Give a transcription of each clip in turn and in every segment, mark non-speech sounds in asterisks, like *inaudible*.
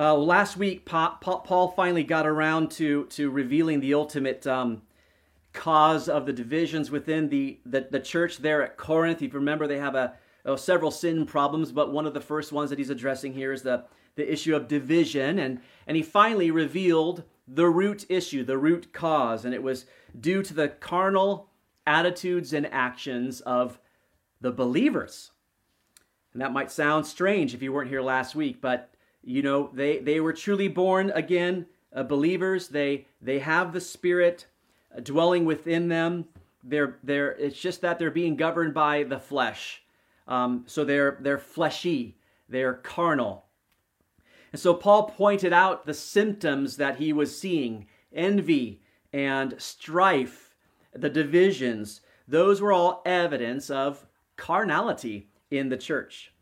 Uh, last week, Paul finally got around to, to revealing the ultimate um, cause of the divisions within the, the, the, church there at Corinth. If you remember, they have a, a, several sin problems, but one of the first ones that he's addressing here is the, the issue of division. And, and he finally revealed the root issue, the root cause, and it was due to the carnal attitudes and actions of the believers. And that might sound strange if you weren't here last week, but you know, they, they were truly born again uh, believers. They, they have the Spirit uh, dwelling within them. They're, they're, it's just that they're being governed by the flesh. Um, so they're, they're fleshy, they're carnal. And so Paul pointed out the symptoms that he was seeing envy and strife, the divisions. Those were all evidence of carnality in the church.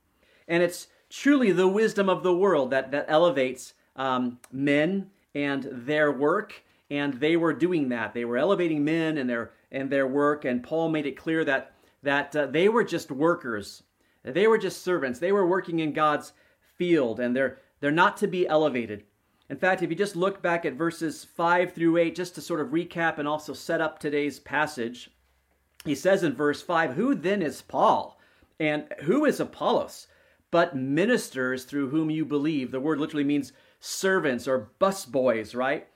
And it's truly the wisdom of the world that, that elevates um, men and their work. And they were doing that. They were elevating men and their and their work. And Paul made it clear that that uh, they were just workers. They were just servants. They were working in God's field, and they're they're not to be elevated. In fact, if you just look back at verses 5 through 8, just to sort of recap and also set up today's passage, he says in verse 5 Who then is Paul? And who is Apollos? But ministers through whom you believe. The word literally means servants or busboys, right?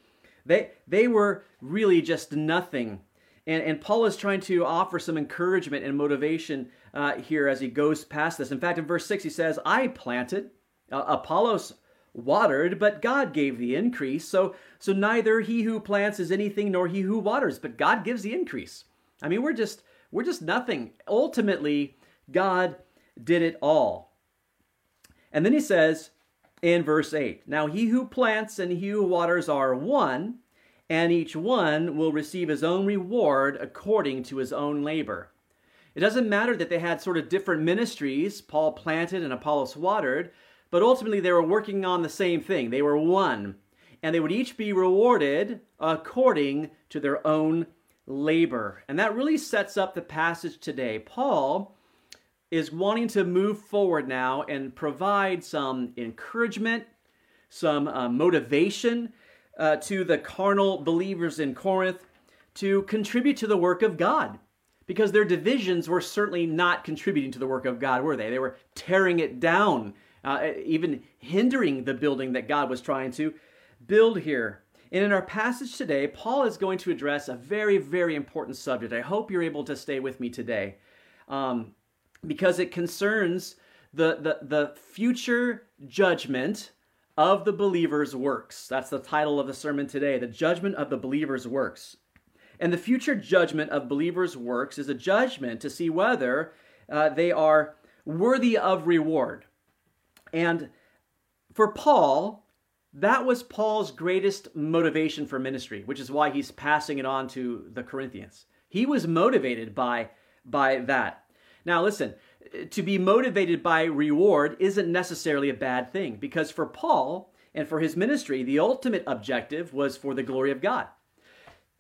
They, they were really just nothing. And, and Paul is trying to offer some encouragement and motivation uh, here as he goes past this. In fact, in verse 6, he says, I planted, uh, Apollos watered, but God gave the increase. So, so neither he who plants is anything nor he who waters, but God gives the increase. I mean, we're just we're just nothing. Ultimately, God did it all. And then he says in verse 8, Now he who plants and he who waters are one, and each one will receive his own reward according to his own labor. It doesn't matter that they had sort of different ministries, Paul planted and Apollos watered, but ultimately, they were working on the same thing. They were one. And they would each be rewarded according to their own labor. And that really sets up the passage today. Paul is wanting to move forward now and provide some encouragement, some uh, motivation uh, to the carnal believers in Corinth to contribute to the work of God. Because their divisions were certainly not contributing to the work of God, were they? They were tearing it down uh, even hindering the building that God was trying to build here. And in our passage today, Paul is going to address a very, very important subject. I hope you're able to stay with me today um, because it concerns the, the, the future judgment of the believer's works. That's the title of the sermon today the judgment of the believer's works. And the future judgment of believers' works is a judgment to see whether uh, they are worthy of reward. And for Paul, that was Paul's greatest motivation for ministry, which is why he's passing it on to the Corinthians. He was motivated by, by that. Now, listen, to be motivated by reward isn't necessarily a bad thing because for Paul and for his ministry, the ultimate objective was for the glory of God.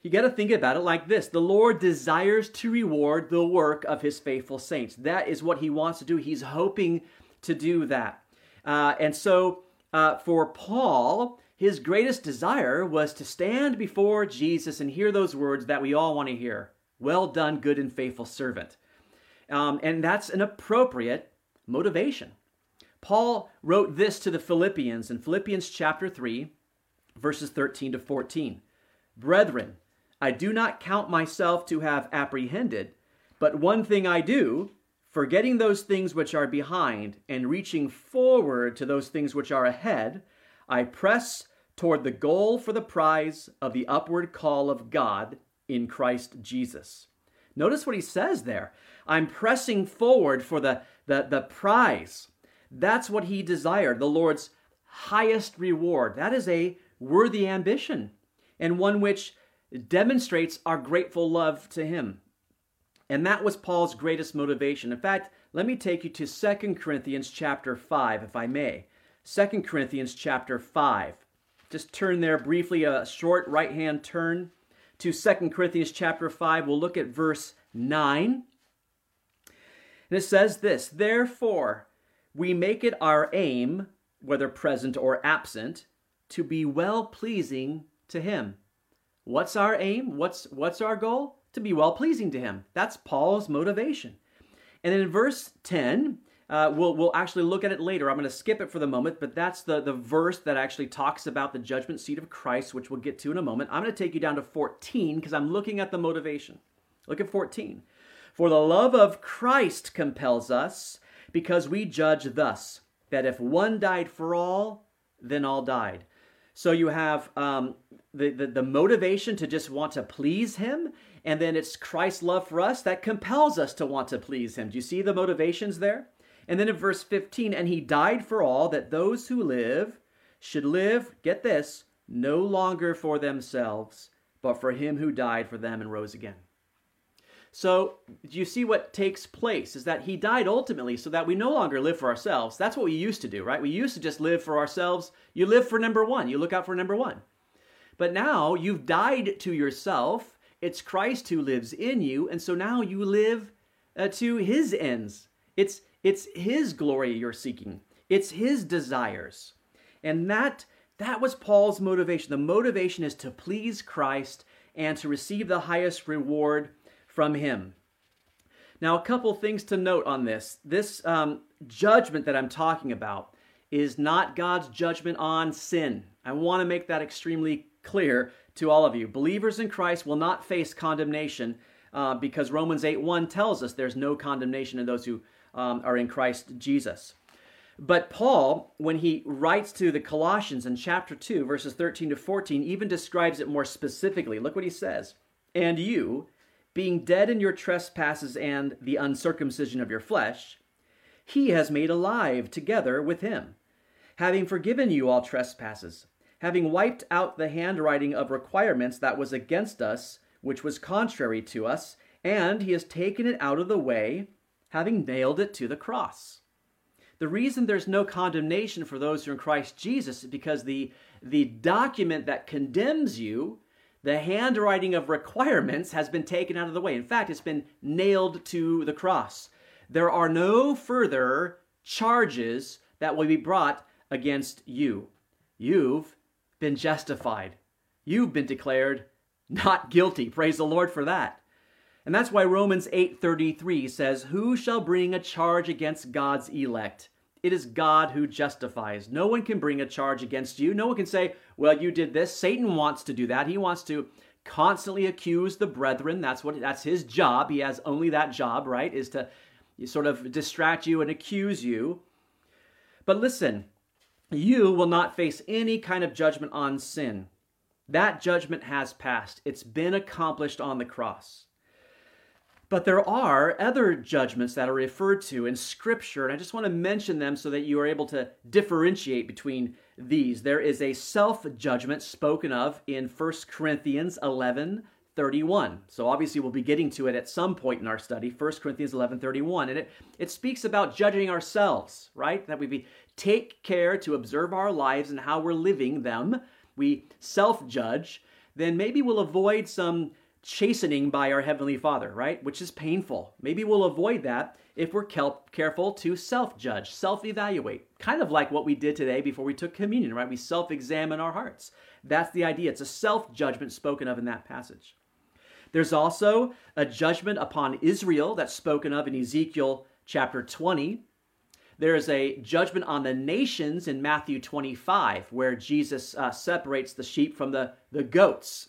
You got to think about it like this the Lord desires to reward the work of his faithful saints. That is what he wants to do. He's hoping to do that. Uh, and so uh, for Paul, his greatest desire was to stand before Jesus and hear those words that we all want to hear Well done, good and faithful servant. Um, and that's an appropriate motivation. Paul wrote this to the Philippians in Philippians chapter 3, verses 13 to 14. Brethren, I do not count myself to have apprehended, but one thing I do forgetting those things which are behind and reaching forward to those things which are ahead, I press toward the goal for the prize of the upward call of God in Christ Jesus. Notice what he says there. I'm pressing forward for the, the, the prize. That's what he desired, the Lord's highest reward. That is a worthy ambition and one which demonstrates our grateful love to him. And that was Paul's greatest motivation. In fact, let me take you to 2 Corinthians chapter 5, if I may. 2 Corinthians chapter 5. Just turn there briefly, a short right hand turn to 2 Corinthians chapter 5. We'll look at verse 9. And it says this Therefore, we make it our aim whether present or absent, to be well pleasing to Him. What's our aim? What's, what's our goal? To be well pleasing to Him. That's Paul's motivation. And in verse 10, uh, we'll, we'll actually look at it later. I'm going to skip it for the moment, but that's the, the verse that actually talks about the judgment seat of Christ, which we'll get to in a moment. I'm going to take you down to 14 because I'm looking at the motivation. Look at 14. For the love of Christ compels us, because we judge thus that if one died for all, then all died. So you have um, the, the, the motivation to just want to please Him, and then it's Christ's love for us that compels us to want to please Him. Do you see the motivations there? And then in verse 15, and He died for all, that those who live should live, get this, no longer for themselves, but for Him who died for them and rose again. So, do you see what takes place? Is that he died ultimately so that we no longer live for ourselves. That's what we used to do, right? We used to just live for ourselves. You live for number one, you look out for number one. But now you've died to yourself. It's Christ who lives in you. And so now you live uh, to his ends. It's, it's his glory you're seeking, it's his desires. And that, that was Paul's motivation. The motivation is to please Christ and to receive the highest reward from him. Now, a couple things to note on this. This um, judgment that I'm talking about is not God's judgment on sin. I want to make that extremely clear to all of you. Believers in Christ will not face condemnation uh, because Romans 8 1 tells us there's no condemnation in those who um, are in Christ Jesus. But Paul, when he writes to the Colossians in chapter 2, verses 13 to 14, even describes it more specifically. Look what he says. And you, being dead in your trespasses and the uncircumcision of your flesh, he has made alive together with him, having forgiven you all trespasses, having wiped out the handwriting of requirements that was against us, which was contrary to us, and he has taken it out of the way, having nailed it to the cross. The reason there's no condemnation for those who are in Christ Jesus is because the, the document that condemns you the handwriting of requirements has been taken out of the way. In fact, it's been nailed to the cross. There are no further charges that will be brought against you. You've been justified. You've been declared not guilty. Praise the Lord for that. And that's why Romans 8:33 says, "Who shall bring a charge against God's elect? It is God who justifies. No one can bring a charge against you. No one can say, well, you did this. Satan wants to do that. He wants to constantly accuse the brethren. That's what that's his job. He has only that job, right? Is to sort of distract you and accuse you. But listen, you will not face any kind of judgment on sin. That judgment has passed. It's been accomplished on the cross. But there are other judgments that are referred to in Scripture, and I just want to mention them so that you are able to differentiate between these. There is a self judgment spoken of in 1 Corinthians 11 31. So obviously we'll be getting to it at some point in our study, 1 Corinthians 11 31. And it, it speaks about judging ourselves, right? That we be, take care to observe our lives and how we're living them. We self judge. Then maybe we'll avoid some chastening by our Heavenly Father, right? Which is painful. Maybe we'll avoid that if we're careful to self judge, self evaluate. Kind of like what we did today before we took communion, right? We self examine our hearts. That's the idea. It's a self judgment spoken of in that passage. There's also a judgment upon Israel that's spoken of in Ezekiel chapter 20. There is a judgment on the nations in Matthew 25, where Jesus uh, separates the sheep from the, the goats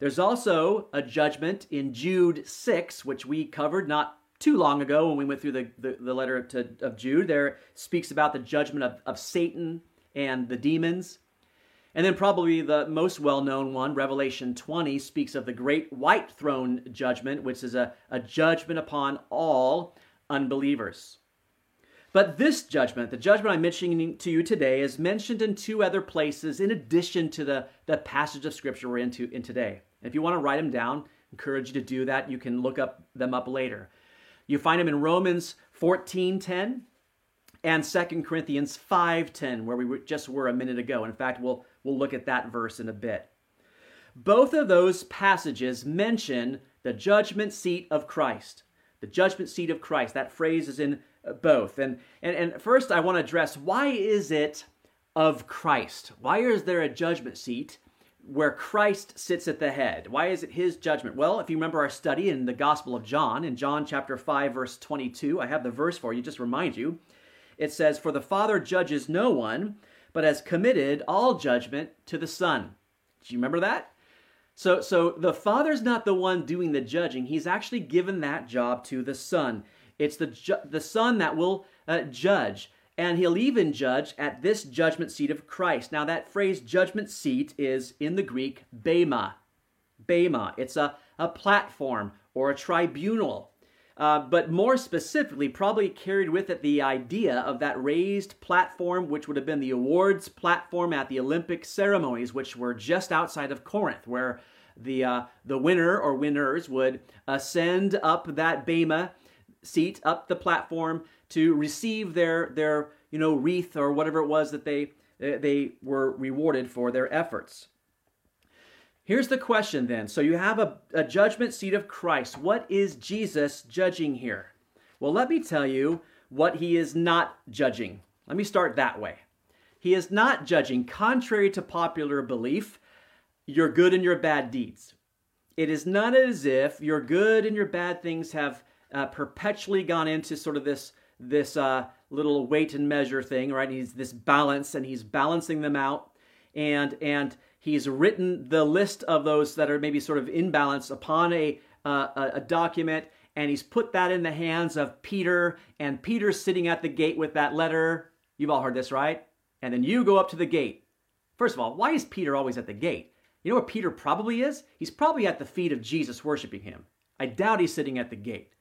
there's also a judgment in Jude 6, which we covered not too long ago when we went through the, the, the letter to, of Jude. There speaks about the judgment of, of Satan and the demons. And then, probably the most well known one, Revelation 20, speaks of the great white throne judgment, which is a, a judgment upon all unbelievers. But this judgment, the judgment I'm mentioning to you today, is mentioned in two other places in addition to the, the passage of Scripture we're into in today. If you want to write them down, encourage you to do that. You can look up them up later. You find them in Romans 14:10 and 2 Corinthians 5:10 where we just were a minute ago. In fact, we'll we'll look at that verse in a bit. Both of those passages mention the judgment seat of Christ. The judgment seat of Christ. That phrase is in both. And and, and first I want to address why is it of Christ. Why is there a judgment seat where Christ sits at the head? Why is it his judgment? Well, if you remember our study in the Gospel of John, in John chapter 5, verse 22, I have the verse for you, just remind you. It says, For the Father judges no one, but has committed all judgment to the Son. Do you remember that? So, so the Father's not the one doing the judging. He's actually given that job to the Son. It's the, ju- the Son that will uh, judge. And he'll even judge at this judgment seat of Christ. Now, that phrase judgment seat is in the Greek bema. Bema. It's a, a platform or a tribunal. Uh, but more specifically, probably carried with it the idea of that raised platform, which would have been the awards platform at the Olympic ceremonies, which were just outside of Corinth, where the uh, the winner or winners would ascend up that bema seat, up the platform, to receive their their you know wreath or whatever it was that they they were rewarded for their efforts. Here's the question then. So you have a, a judgment seat of Christ. What is Jesus judging here? Well, let me tell you what he is not judging. Let me start that way. He is not judging, contrary to popular belief, your good and your bad deeds. It is not as if your good and your bad things have uh, perpetually gone into sort of this this uh, little weight and measure thing, right? He's this balance, and he's balancing them out, and and he's written the list of those that are maybe sort of in balance upon a uh, a document, and he's put that in the hands of Peter, and Peter's sitting at the gate with that letter. You've all heard this, right? And then you go up to the gate. First of all, why is Peter always at the gate? You know where Peter probably is? He's probably at the feet of Jesus worshiping him. I doubt he's sitting at the gate.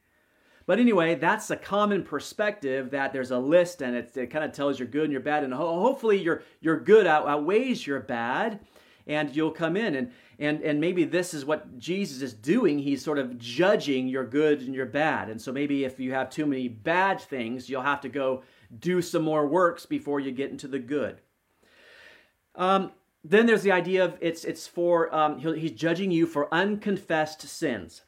But anyway, that's a common perspective that there's a list and it, it kind of tells your good and your bad, and ho- hopefully your your good out- outweighs your bad, and you'll come in and and and maybe this is what Jesus is doing. He's sort of judging your good and your bad, and so maybe if you have too many bad things, you'll have to go do some more works before you get into the good. Um, then there's the idea of it's it's for um, he's judging you for unconfessed sins.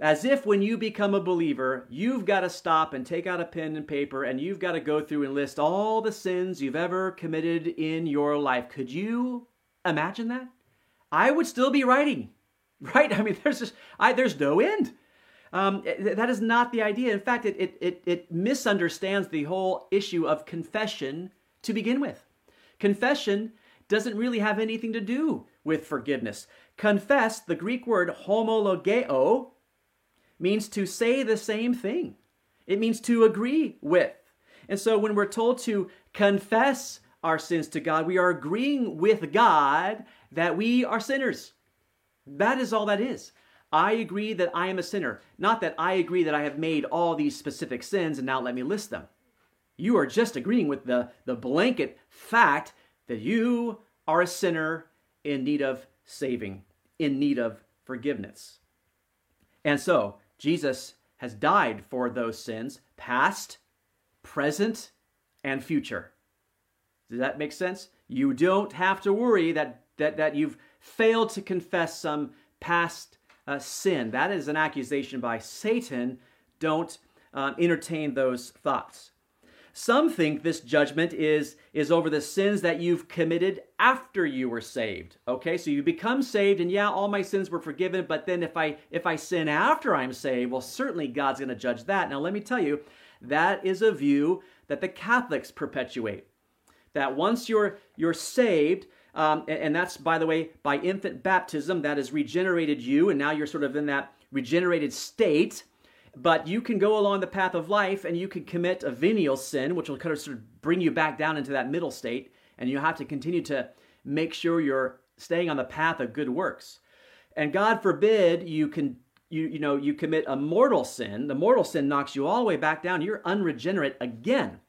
As if when you become a believer, you've got to stop and take out a pen and paper and you've got to go through and list all the sins you've ever committed in your life. Could you imagine that? I would still be writing, *laughs* right? I mean, there's just, I, there's no end. Um, that is not the idea. In fact, it, it, it, it misunderstands the whole issue of confession to begin with. Confession doesn't really have anything to do with forgiveness. Confess, the Greek word homologeo, means to say the same thing. It means to agree with. And so when we're told to confess our sins to God, we are agreeing with God that we are sinners. That is all that is. I agree that I am a sinner, not that I agree that I have made all these specific sins and now let me list them. You are just agreeing with the, the blanket fact that you are a sinner in need of saving, in need of forgiveness. And so, Jesus has died for those sins, past, present, and future. Does that make sense? You don't have to worry that, that, that you've failed to confess some past uh, sin. That is an accusation by Satan. Don't uh, entertain those thoughts. Some think this judgment is, is over the sins that you've committed after you were saved. Okay, so you become saved, and yeah, all my sins were forgiven, but then if I if I sin after I'm saved, well, certainly God's gonna judge that. Now let me tell you, that is a view that the Catholics perpetuate. That once you're you're saved, um, and, and that's by the way, by infant baptism, that has regenerated you, and now you're sort of in that regenerated state but you can go along the path of life and you can commit a venial sin, which will kind of sort of bring you back down into that middle state. And you have to continue to make sure you're staying on the path of good works. And God forbid you can you you know you commit a mortal sin. The mortal sin knocks you all the way back down. You're unregenerate again.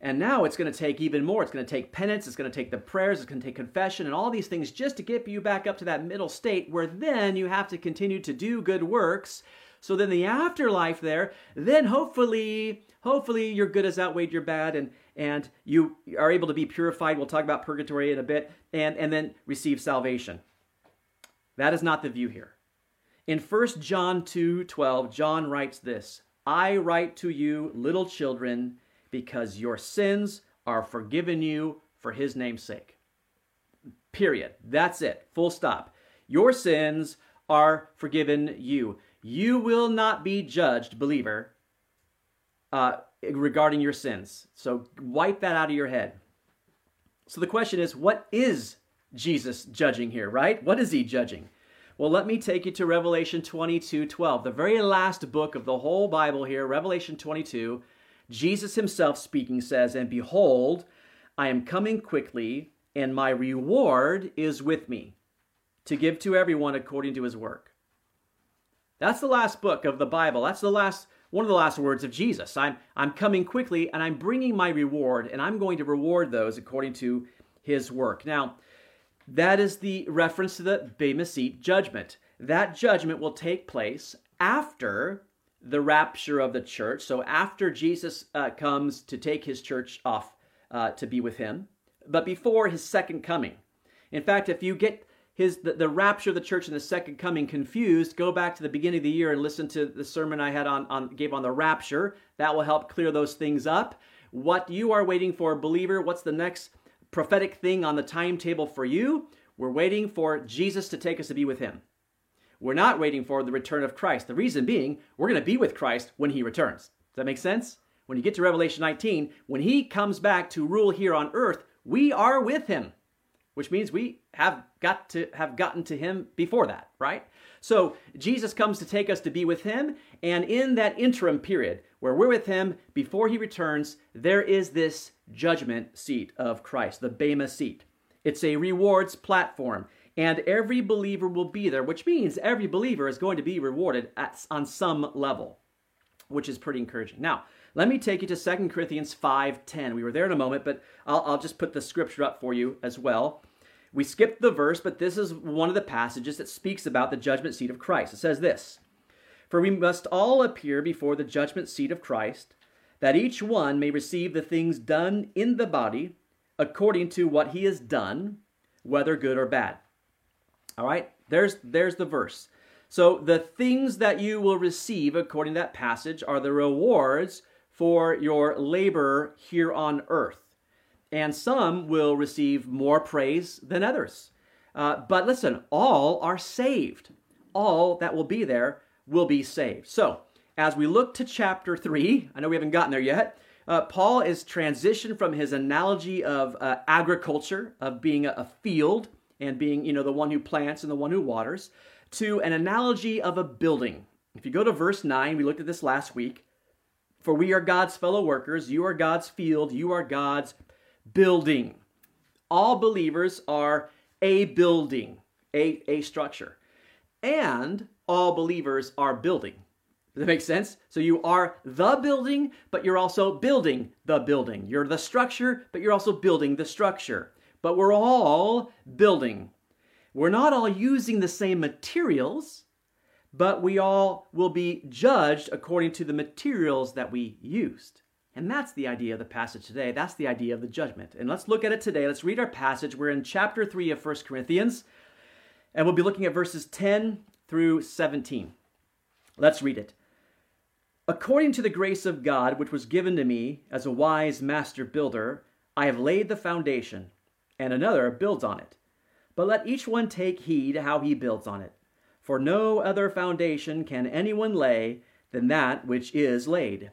And now it's going to take even more. It's going to take penance, it's going to take the prayers, it's going to take confession, and all these things just to get you back up to that middle state where then you have to continue to do good works so then the afterlife there, then hopefully, hopefully your good has outweighed your bad and and you are able to be purified. We'll talk about purgatory in a bit, and, and then receive salvation. That is not the view here. In 1 John 2 12, John writes this I write to you, little children, because your sins are forgiven you for his name's sake. Period. That's it. Full stop. Your sins are forgiven you. You will not be judged, believer, uh, regarding your sins. So wipe that out of your head. So the question is, what is Jesus judging here, right? What is he judging? Well, let me take you to Revelation 22 12, the very last book of the whole Bible here, Revelation 22. Jesus himself speaking says, And behold, I am coming quickly, and my reward is with me to give to everyone according to his work. That's the last book of the Bible. That's the last one of the last words of Jesus. I'm I'm coming quickly and I'm bringing my reward and I'm going to reward those according to his work. Now, that is the reference to the Bema Seat judgment. That judgment will take place after the rapture of the church. So after Jesus uh, comes to take his church off uh, to be with him, but before his second coming. In fact, if you get his the, the, rapture of the church and the second coming confused, go back to the beginning of the year and listen to the sermon I had on, on gave on the rapture. That will help clear those things up. What you are waiting for, believer, what's the next prophetic thing on the timetable for you. We're waiting for Jesus to take us to be with him. We're not waiting for the return of Christ. The reason being, we're going to be with Christ when he returns. Does that make sense? When you get to Revelation 19, when he comes back to rule here on earth, we are with him, which means we have got to have gotten to him before that, right? So Jesus comes to take us to be with him, and in that interim period where we're with him before he returns, there is this judgment seat of Christ, the Bema seat. It's a rewards platform, and every believer will be there, which means every believer is going to be rewarded at, on some level, which is pretty encouraging. Now, let me take you to 2 Corinthians 5:10. We were there in a moment, but I'll, I'll just put the scripture up for you as well. We skipped the verse, but this is one of the passages that speaks about the judgment seat of Christ. It says this For we must all appear before the judgment seat of Christ, that each one may receive the things done in the body according to what he has done, whether good or bad. All right, there's, there's the verse. So the things that you will receive according to that passage are the rewards for your labor here on earth and some will receive more praise than others. Uh, but listen, all are saved. All that will be there will be saved. So, as we look to chapter 3, I know we haven't gotten there yet, uh, Paul is transitioned from his analogy of uh, agriculture, of being a, a field and being, you know, the one who plants and the one who waters, to an analogy of a building. If you go to verse 9, we looked at this last week. For we are God's fellow workers, you are God's field, you are God's building. All believers are a building, a, a structure. And all believers are building. Does that make sense? So you are the building, but you're also building the building. You're the structure, but you're also building the structure. But we're all building. We're not all using the same materials, but we all will be judged according to the materials that we used. And that's the idea of the passage today. That's the idea of the judgment. And let's look at it today. Let's read our passage. We're in chapter 3 of 1 Corinthians, and we'll be looking at verses 10 through 17. Let's read it. According to the grace of God, which was given to me as a wise master builder, I have laid the foundation, and another builds on it. But let each one take heed how he builds on it. For no other foundation can anyone lay than that which is laid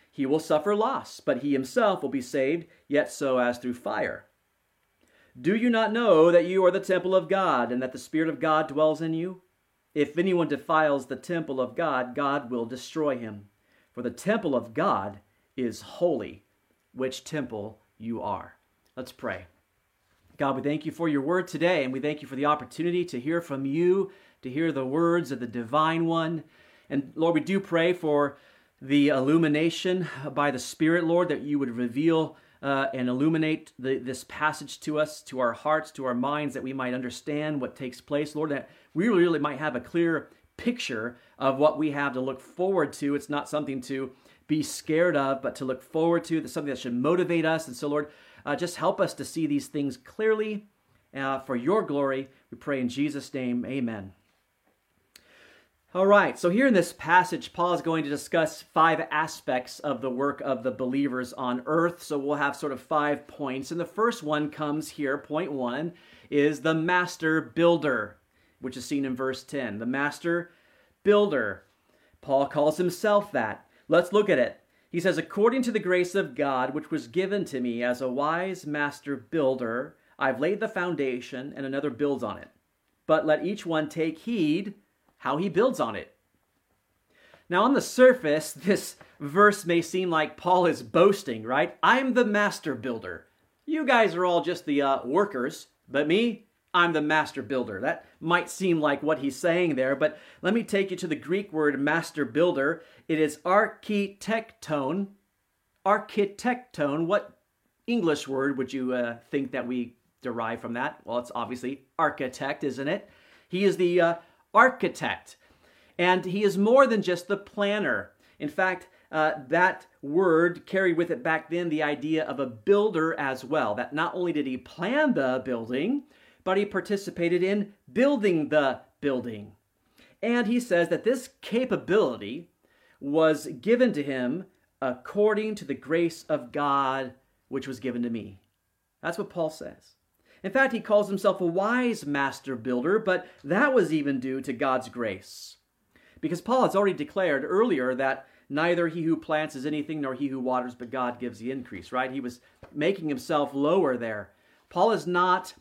he will suffer loss, but he himself will be saved, yet so as through fire. Do you not know that you are the temple of God, and that the Spirit of God dwells in you? If anyone defiles the temple of God, God will destroy him. For the temple of God is holy, which temple you are. Let's pray. God, we thank you for your word today, and we thank you for the opportunity to hear from you, to hear the words of the divine one. And Lord, we do pray for the illumination by the Spirit, Lord, that you would reveal uh, and illuminate the, this passage to us, to our hearts, to our minds, that we might understand what takes place. Lord, that we really might have a clear picture of what we have to look forward to. It's not something to be scared of, but to look forward to. That's something that should motivate us. And so, Lord, uh, just help us to see these things clearly uh, for your glory. We pray in Jesus' name. Amen. All right, so here in this passage, Paul is going to discuss five aspects of the work of the believers on earth. So we'll have sort of five points. And the first one comes here. Point one is the master builder, which is seen in verse 10. The master builder. Paul calls himself that. Let's look at it. He says, According to the grace of God, which was given to me as a wise master builder, I've laid the foundation, and another builds on it. But let each one take heed how he builds on it. Now, on the surface, *laughs* this verse may seem like Paul is boasting, right? I'm the master builder. You guys are all just the uh, workers, but me, I'm the master builder. That might seem like what he's saying there, but let me take you to the Greek word master builder. It is architecton. Architecton. What English word would you uh, think that we derive from that? Well, it's obviously architect, isn't it? He is the uh, architect. And he is more than just the planner. In fact, uh, that word carried with it back then the idea of a builder as well. That not only did he plan the building, but he participated in building the building. And he says that this capability was given to him according to the grace of God which was given to me. That's what Paul says. In fact, he calls himself a wise master builder, but that was even due to God's grace. Because Paul has already declared earlier that neither he who plants is anything nor he who waters, but God gives the increase, right? He was making himself lower there. Paul is not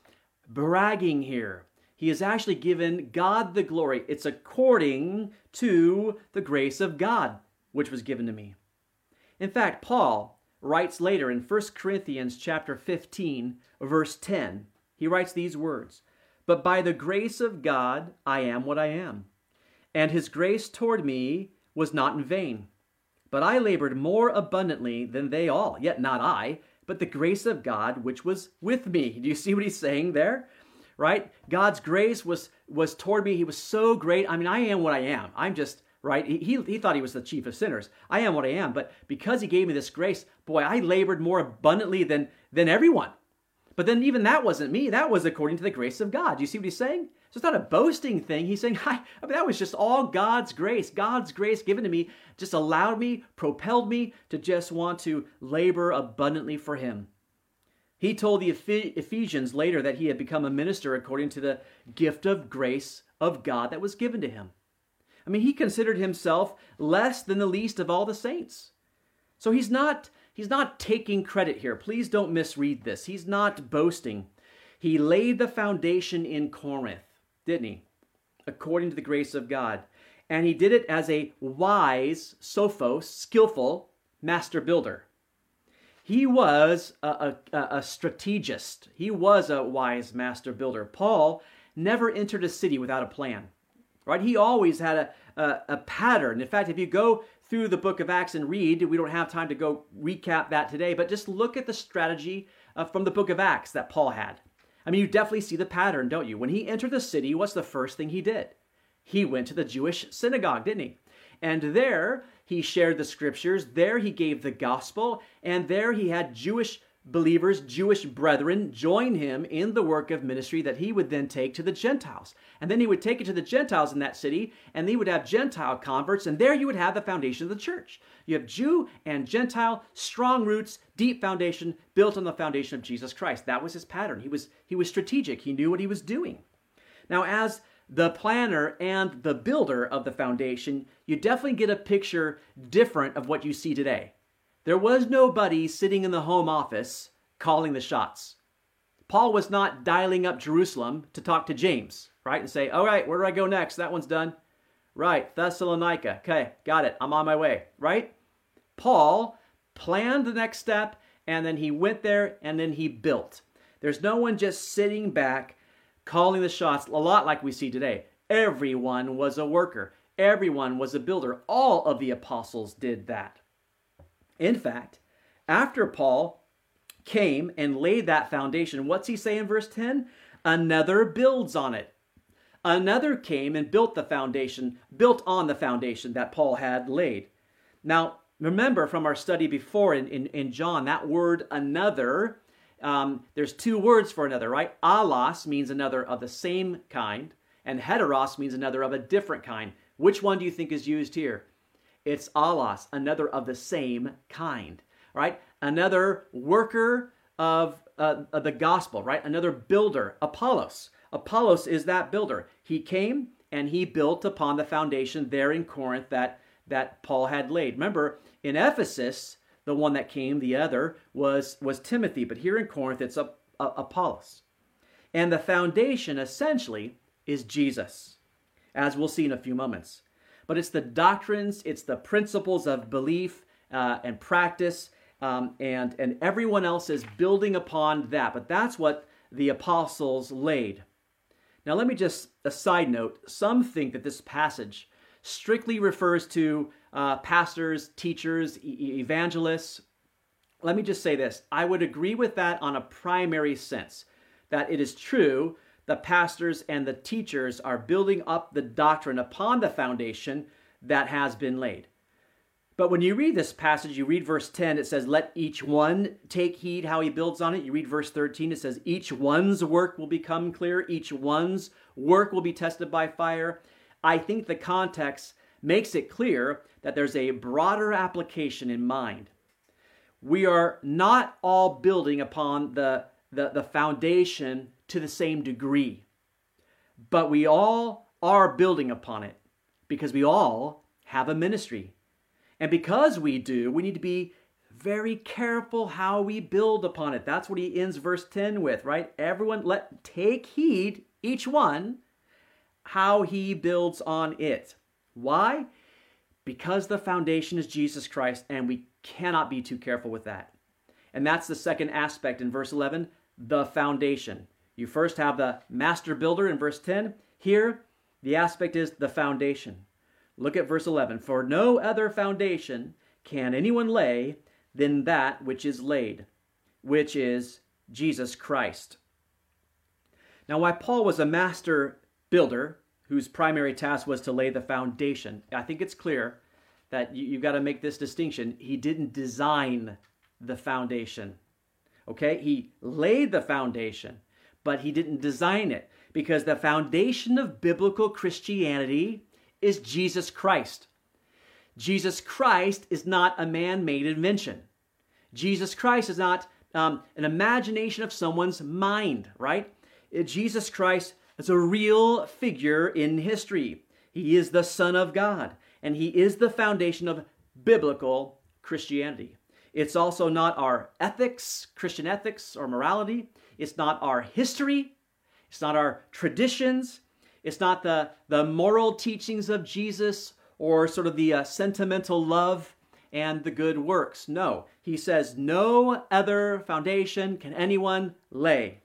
bragging here. He has actually given God the glory. It's according to the grace of God, which was given to me. In fact, Paul writes later in 1 Corinthians chapter 15, verse 10, he writes these words But by the grace of God I am what I am, and his grace toward me was not in vain. But I labored more abundantly than they all, yet not I, but the grace of God which was with me. Do you see what he's saying there? Right? God's grace was was toward me. He was so great. I mean, I am what I am. I'm just right? He, he, he, thought he was the chief of sinners. I am what I am, but because he gave me this grace, boy, I labored more abundantly than, than everyone. But then even that wasn't me. That was according to the grace of God. You see what he's saying? So it's not a boasting thing. He's saying, *laughs* I, I mean, that was just all God's grace. God's grace given to me just allowed me, propelled me to just want to labor abundantly for him. He told the Ephesians later that he had become a minister according to the gift of grace of God that was given to him. I mean, he considered himself less than the least of all the saints. So he's not He's not taking credit here. Please don't misread this. He's not boasting. He laid the foundation in Corinth, didn't he? According to the grace of God. And he did it as a wise, sophos, skillful master builder. He was a, a, a strategist. He was a wise master builder. Paul never entered a city without a plan, right? He always had a, a, a pattern. In fact, if you go through the book of Acts and read. We don't have time to go recap that today, but just look at the strategy uh, from the book of Acts that Paul had. I mean, you definitely see the pattern, don't you? When he entered the city, what's the first thing he did? He went to the Jewish synagogue, didn't he? And there he shared the scriptures, there he gave the gospel, and there he had Jewish believers, Jewish brethren, join him in the work of ministry that he would then take to the Gentiles. And then he would take it to the Gentiles in that city, and they would have Gentile converts, and there you would have the foundation of the church. You have Jew and Gentile, strong roots, deep foundation, built on the foundation of Jesus Christ. That was his pattern. He was, he was strategic, he knew what he was doing. Now, as the planner and the builder of the foundation, you definitely get a picture different of what you see today. There was nobody sitting in the home office calling the shots. Paul was not dialing up Jerusalem to talk to James, right? And say, all right, where do I go next? That one's done. Right, Thessalonica. Okay, got it. I'm on my way, right? Paul planned the next step and then he went there and then he built. There's no one just sitting back calling the shots, a lot like we see today. Everyone was a worker, everyone was a builder. All of the apostles did that. In fact, after Paul came and laid that foundation. What's he say in verse 10? Another builds on it. Another came and built the foundation, built on the foundation that Paul had laid. Now, remember from our study before in, in, in John, that word another, um, there's two words for another, right? Allos means another of the same kind, and heteros means another of a different kind. Which one do you think is used here? It's allos, another of the same kind, right? Another worker of, uh, of the gospel, right? Another builder, Apollos. Apollos is that builder. He came and he built upon the foundation there in Corinth that, that Paul had laid. Remember, in Ephesus, the one that came, the other, was, was Timothy, but here in Corinth, it's a, a, Apollos. And the foundation essentially is Jesus, as we'll see in a few moments. But it's the doctrines, it's the principles of belief uh, and practice, um, and, and everyone else is building upon that. But that's what the apostles laid. Now, let me just, a side note, some think that this passage strictly refers to uh, pastors, teachers, e- evangelists. Let me just say this I would agree with that on a primary sense, that it is true the pastors and the teachers are building up the doctrine upon the foundation that has been laid. But when you read this passage, you read verse 10, it says, Let each one take heed how he builds on it. You read verse 13, it says, Each one's work will become clear, each one's work will be tested by fire. I think the context makes it clear that there's a broader application in mind. We are not all building upon the, the, the foundation to the same degree, but we all are building upon it because we all have a ministry. And because we do, we need to be very careful how we build upon it. That's what he ends verse 10 with, right? Everyone let take heed each one how he builds on it. Why? Because the foundation is Jesus Christ and we cannot be too careful with that. And that's the second aspect in verse 11, the foundation. You first have the master builder in verse 10. Here, the aspect is the foundation. Look at verse 11. For no other foundation can anyone lay than that which is laid, which is Jesus Christ. Now, why Paul was a master builder whose primary task was to lay the foundation, I think it's clear that you, have got to make this distinction. He didn't design the foundation. Okay? He laid the foundation, but he didn't design it because the foundation of biblical Christianity is Jesus Christ. Jesus Christ is not a man made invention. Jesus Christ is not um, an imagination of someone's mind, right? Uh, Jesus Christ is a real figure in history. He is the Son of God, and He is the foundation of biblical Christianity. It's also not our ethics, Christian ethics or morality. It's not our history. It's not our traditions. It's not the, the moral teachings of Jesus or sort of the uh, sentimental love and the good works. No, he says, no other foundation can anyone lay.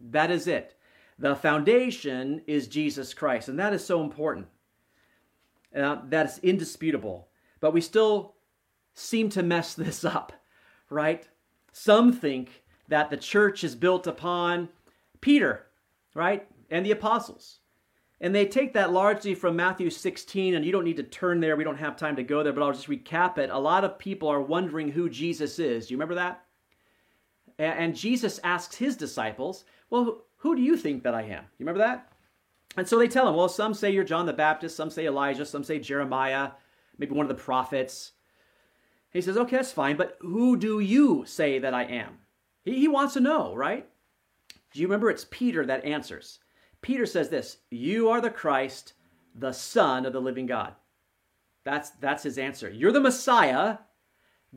That is it. The foundation is Jesus Christ, and that is so important. Uh, that is indisputable. But we still seem to mess *laughs* this up, right? Some think that the church is built upon Peter, right? And the apostles. And they take that largely from Matthew 16, and you don't need to turn there. We don't have time to go there, but I'll just recap it. A lot of people are wondering who Jesus is. Do you remember that? And Jesus asks his disciples, Well, who do you think that I am? You remember that? And so they tell him, Well, some say you're John the Baptist, some say Elijah, some say Jeremiah, maybe one of the prophets. He says, Okay, that's fine, but who do you say that I am? He, he wants to know, right? Do you remember it's Peter that answers? Peter says this You are the Christ, the Son of the living God. That's, that's his answer. You're the Messiah,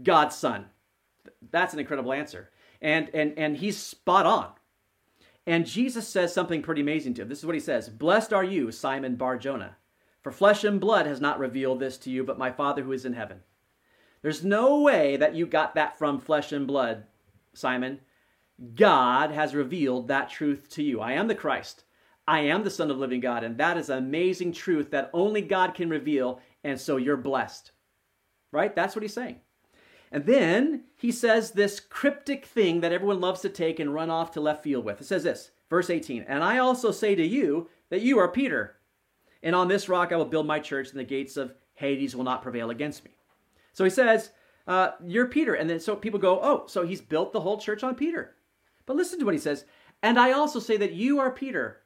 God's Son. That's an incredible answer. And, and, and he's spot on. And Jesus says something pretty amazing to him. This is what he says Blessed are you, Simon Bar Jonah, for flesh and blood has not revealed this to you, but my Father who is in heaven. There's no way that you got that from flesh and blood, Simon. God has revealed that truth to you. I am the Christ. I am the Son of living God. And that is amazing truth that only God can reveal. And so you're blessed. Right? That's what he's saying. And then he says this cryptic thing that everyone loves to take and run off to left field with. It says this, verse 18, And I also say to you that you are Peter, and on this rock I will build my church, and the gates of Hades will not prevail against me. So he says, uh, You're Peter. And then so people go, Oh, so he's built the whole church on Peter. But listen to what he says, And I also say that you are Peter.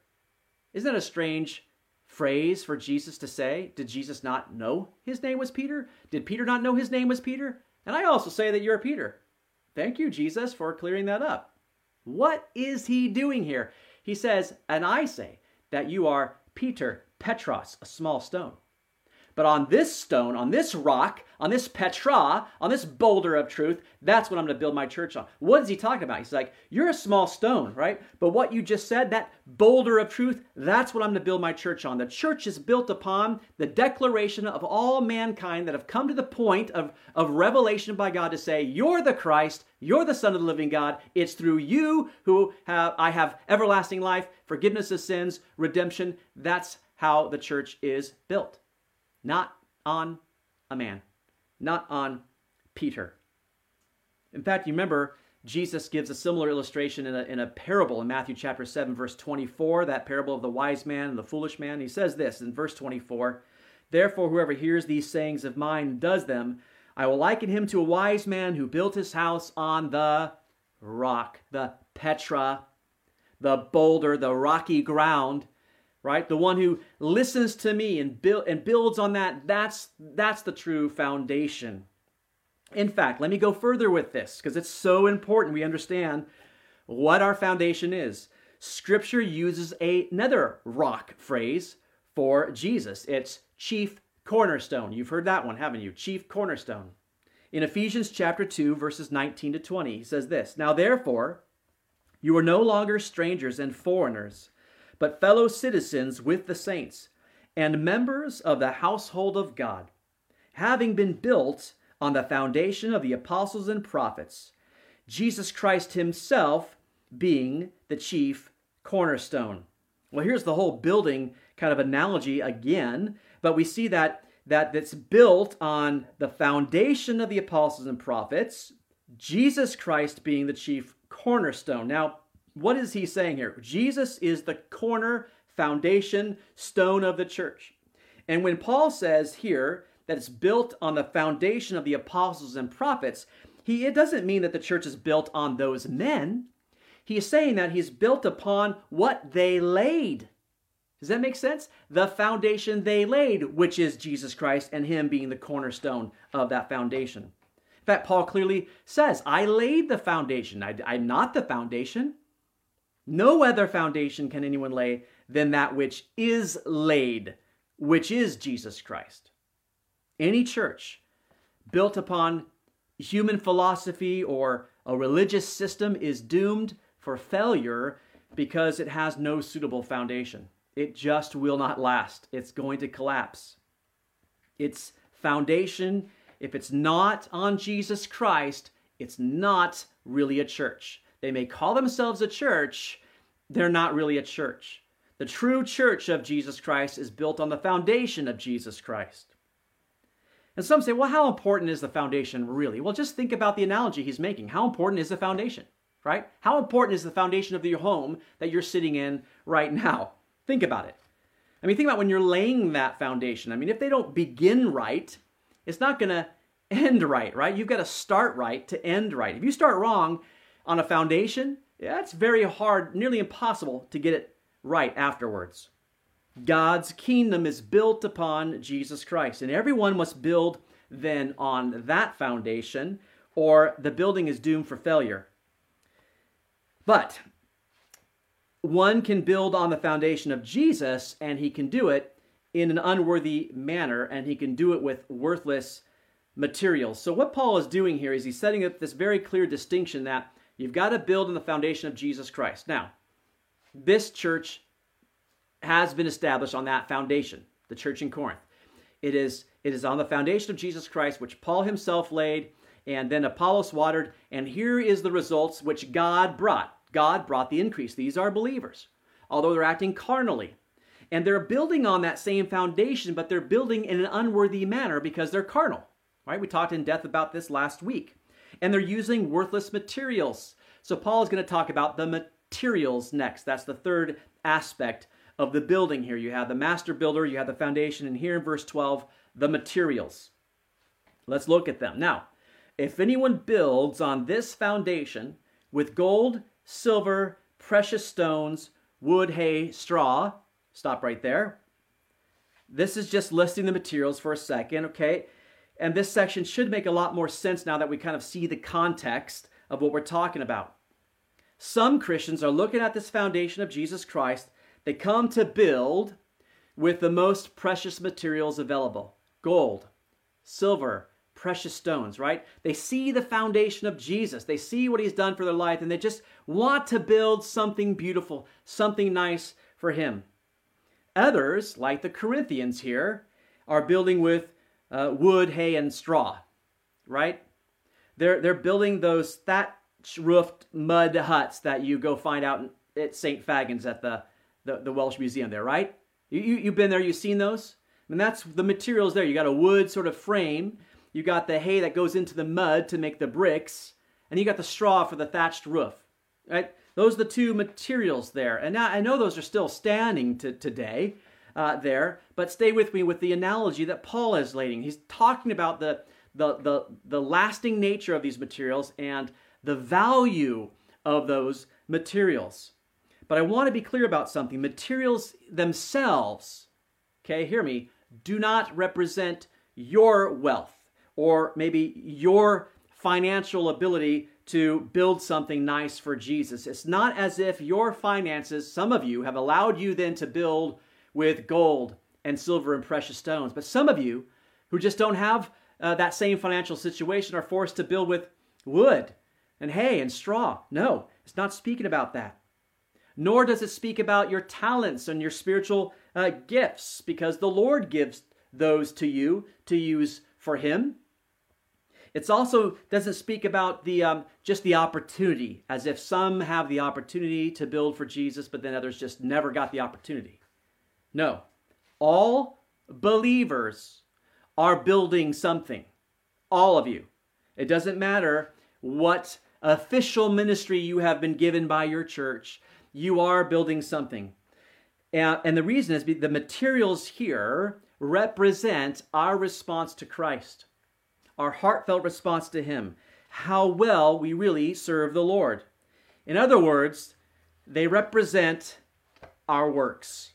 Isn't that a strange phrase for Jesus to say? Did Jesus not know his name was Peter? Did Peter not know his name was Peter? And I also say that you're Peter. Thank you, Jesus, for clearing that up. What is he doing here? He says, And I say that you are Peter, Petros, a small stone. But on this stone, on this rock, on this Petra, on this boulder of truth, that's what I'm going to build my church on. What is he talking about? He's like, You're a small stone, right? But what you just said, that boulder of truth, that's what I'm going to build my church on. The church is built upon the declaration of all mankind that have come to the point of, of revelation by God to say, You're the Christ, you're the Son of the living God. It's through you who have, I have everlasting life, forgiveness of sins, redemption. That's how the church is built not on a man, not on Peter. In fact, you remember Jesus gives a similar illustration in a, in a parable in Matthew chapter 7, verse 24, that parable of the wise man and the foolish man. He says this in verse 24 Therefore, whoever hears these sayings of mine and does them, I will liken him to a wise man who built his house on the rock, the Petra, the boulder, the rocky ground right? The one who listens to me and build and builds on that, that's that's the true foundation. In fact, let me go further with this because it's so important we understand what our foundation is. Scripture uses another rock phrase for Jesus. It's chief cornerstone. You've heard that one, haven't you? Chief cornerstone. In Ephesians chapter 2 verses 19 to 20, he says this, "Now therefore, you are no longer strangers and foreigners, but fellow citizens with the saints and members of the household of God, having been built on the foundation of the apostles and prophets, Jesus Christ himself being the chief cornerstone. Well, here's the whole building kind of analogy again, but we see that that that's built on the foundation of the apostles and prophets, Jesus Christ being the chief cornerstone. Now, what is he saying here? Jesus is the corner foundation stone of the church. And when Paul says here that it's built on the foundation of the apostles and prophets, he it doesn't mean that the church is built on those men. He is saying that he's built upon what they laid. Does that make sense? The foundation they laid, which is Jesus Christ and him being the cornerstone of that foundation. In fact, Paul clearly says, I laid the foundation. I, am not the foundation. No other foundation can anyone lay than that which is laid, which is Jesus Christ. Any church built upon human philosophy or a religious system is doomed for failure because it has no suitable foundation. It just will not last. It's going to collapse. Its foundation, if it's not on Jesus Christ, it's not really a church. They may call themselves a church, they're not really a church. The true church of Jesus Christ is built on the foundation of Jesus Christ. And some say, well, how important is the foundation really? Well, just think about the analogy he's making. How important is the foundation, right? How important is the foundation of your home that you're sitting in right now? Think about it. I mean, think about when you're laying that foundation. I mean, if they don't begin right, it's not going to end right, right? You've got to start right to end right. If you start wrong on a foundation, yeah, it's very hard, nearly impossible to get it right afterwards. God's kingdom is built upon Jesus Christ, and everyone must build then on that foundation, or the building is doomed for failure. But one can build on the foundation of Jesus, and he can do it in an unworthy manner, and he can do it with worthless materials. So, what Paul is doing here is he's setting up this very clear distinction that You've got to build on the foundation of Jesus Christ. Now, this church has been established on that foundation, the church in Corinth. It is, it is on the foundation of Jesus Christ, which Paul himself laid, and then Apollos watered, and here is the results which God brought. God brought the increase. These are believers, although they're acting carnally. And they're building on that same foundation, but they're building in an unworthy manner because they're carnal. Right? We talked in depth about this last week. And they're using worthless materials. So Paul is going to talk about the materials next. That's the third aspect of the building here. You have the master builder, you have the foundation, and here in verse 12, the materials. Let's look at them. Now, if anyone builds on this foundation with gold, silver, precious stones, wood, hay, straw, stop right there. This is just listing the materials for a second, okay? And this section should make a lot more sense now that we kind of see the context of what we're talking about. Some Christians are looking at this foundation of Jesus Christ. They come to build with the most precious materials available gold, silver, precious stones, right? They see the foundation of Jesus. They see what he's done for their life, and they just want to build something beautiful, something nice for him. Others, like the Corinthians here, are building with uh, wood, hay, and straw, right? They're, they're building those thatch roofed mud huts that you go find out at St. Fagans at the, the, the Welsh Museum there, right? You, you, you've been there, you've seen those? I mean, that's the materials there. You got a wood sort of frame, you got the hay that goes into the mud to make the bricks, and you got the straw for the thatched roof, right? Those are the two materials there. And now I know those are still standing to today uh, there, but stay with me with the analogy that Paul is laying. He's talking about the, the, the, the lasting nature of these materials and the value of those materials. But I want to be clear about something. Materials themselves, okay, hear me, do not represent your wealth or maybe your financial ability to build something nice for Jesus. It's not as if your finances, some of you, have allowed you then to build with gold and silver and precious stones. But some of you who just don't have uh, that same financial situation are forced to build with wood and hay and straw. No, it's not speaking about that. Nor does it speak about your talents and your spiritual uh, gifts, because the Lord gives those to you to use for Him. It also doesn't speak about the um, just the opportunity, as if some have the opportunity to build for Jesus, but then others just never got the opportunity. No, all believers are building something. All of you. It doesn't matter what official ministry you have been given by your church, you are building something. And, the reason is the materials here represent our response to Christ our heartfelt response to Him, how well we really serve the Lord. In other words, they represent our works.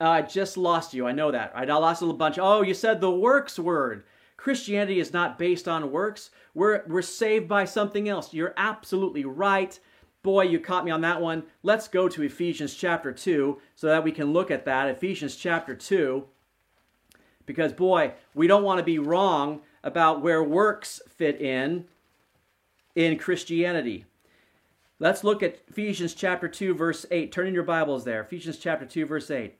Uh, I just lost you. I know that. Right? I lost a little bunch. Oh, you said the works word. Christianity is not based on works. We're, we're saved by something else. You're absolutely right. Boy, you caught me on that one. Let's go to Ephesians chapter 2 so that we can look at that. Ephesians chapter 2. Because, boy, we don't want to be wrong about where works fit in in Christianity. Let's look at Ephesians chapter 2 verse 8. Turn in your Bibles there. Ephesians chapter 2 verse 8.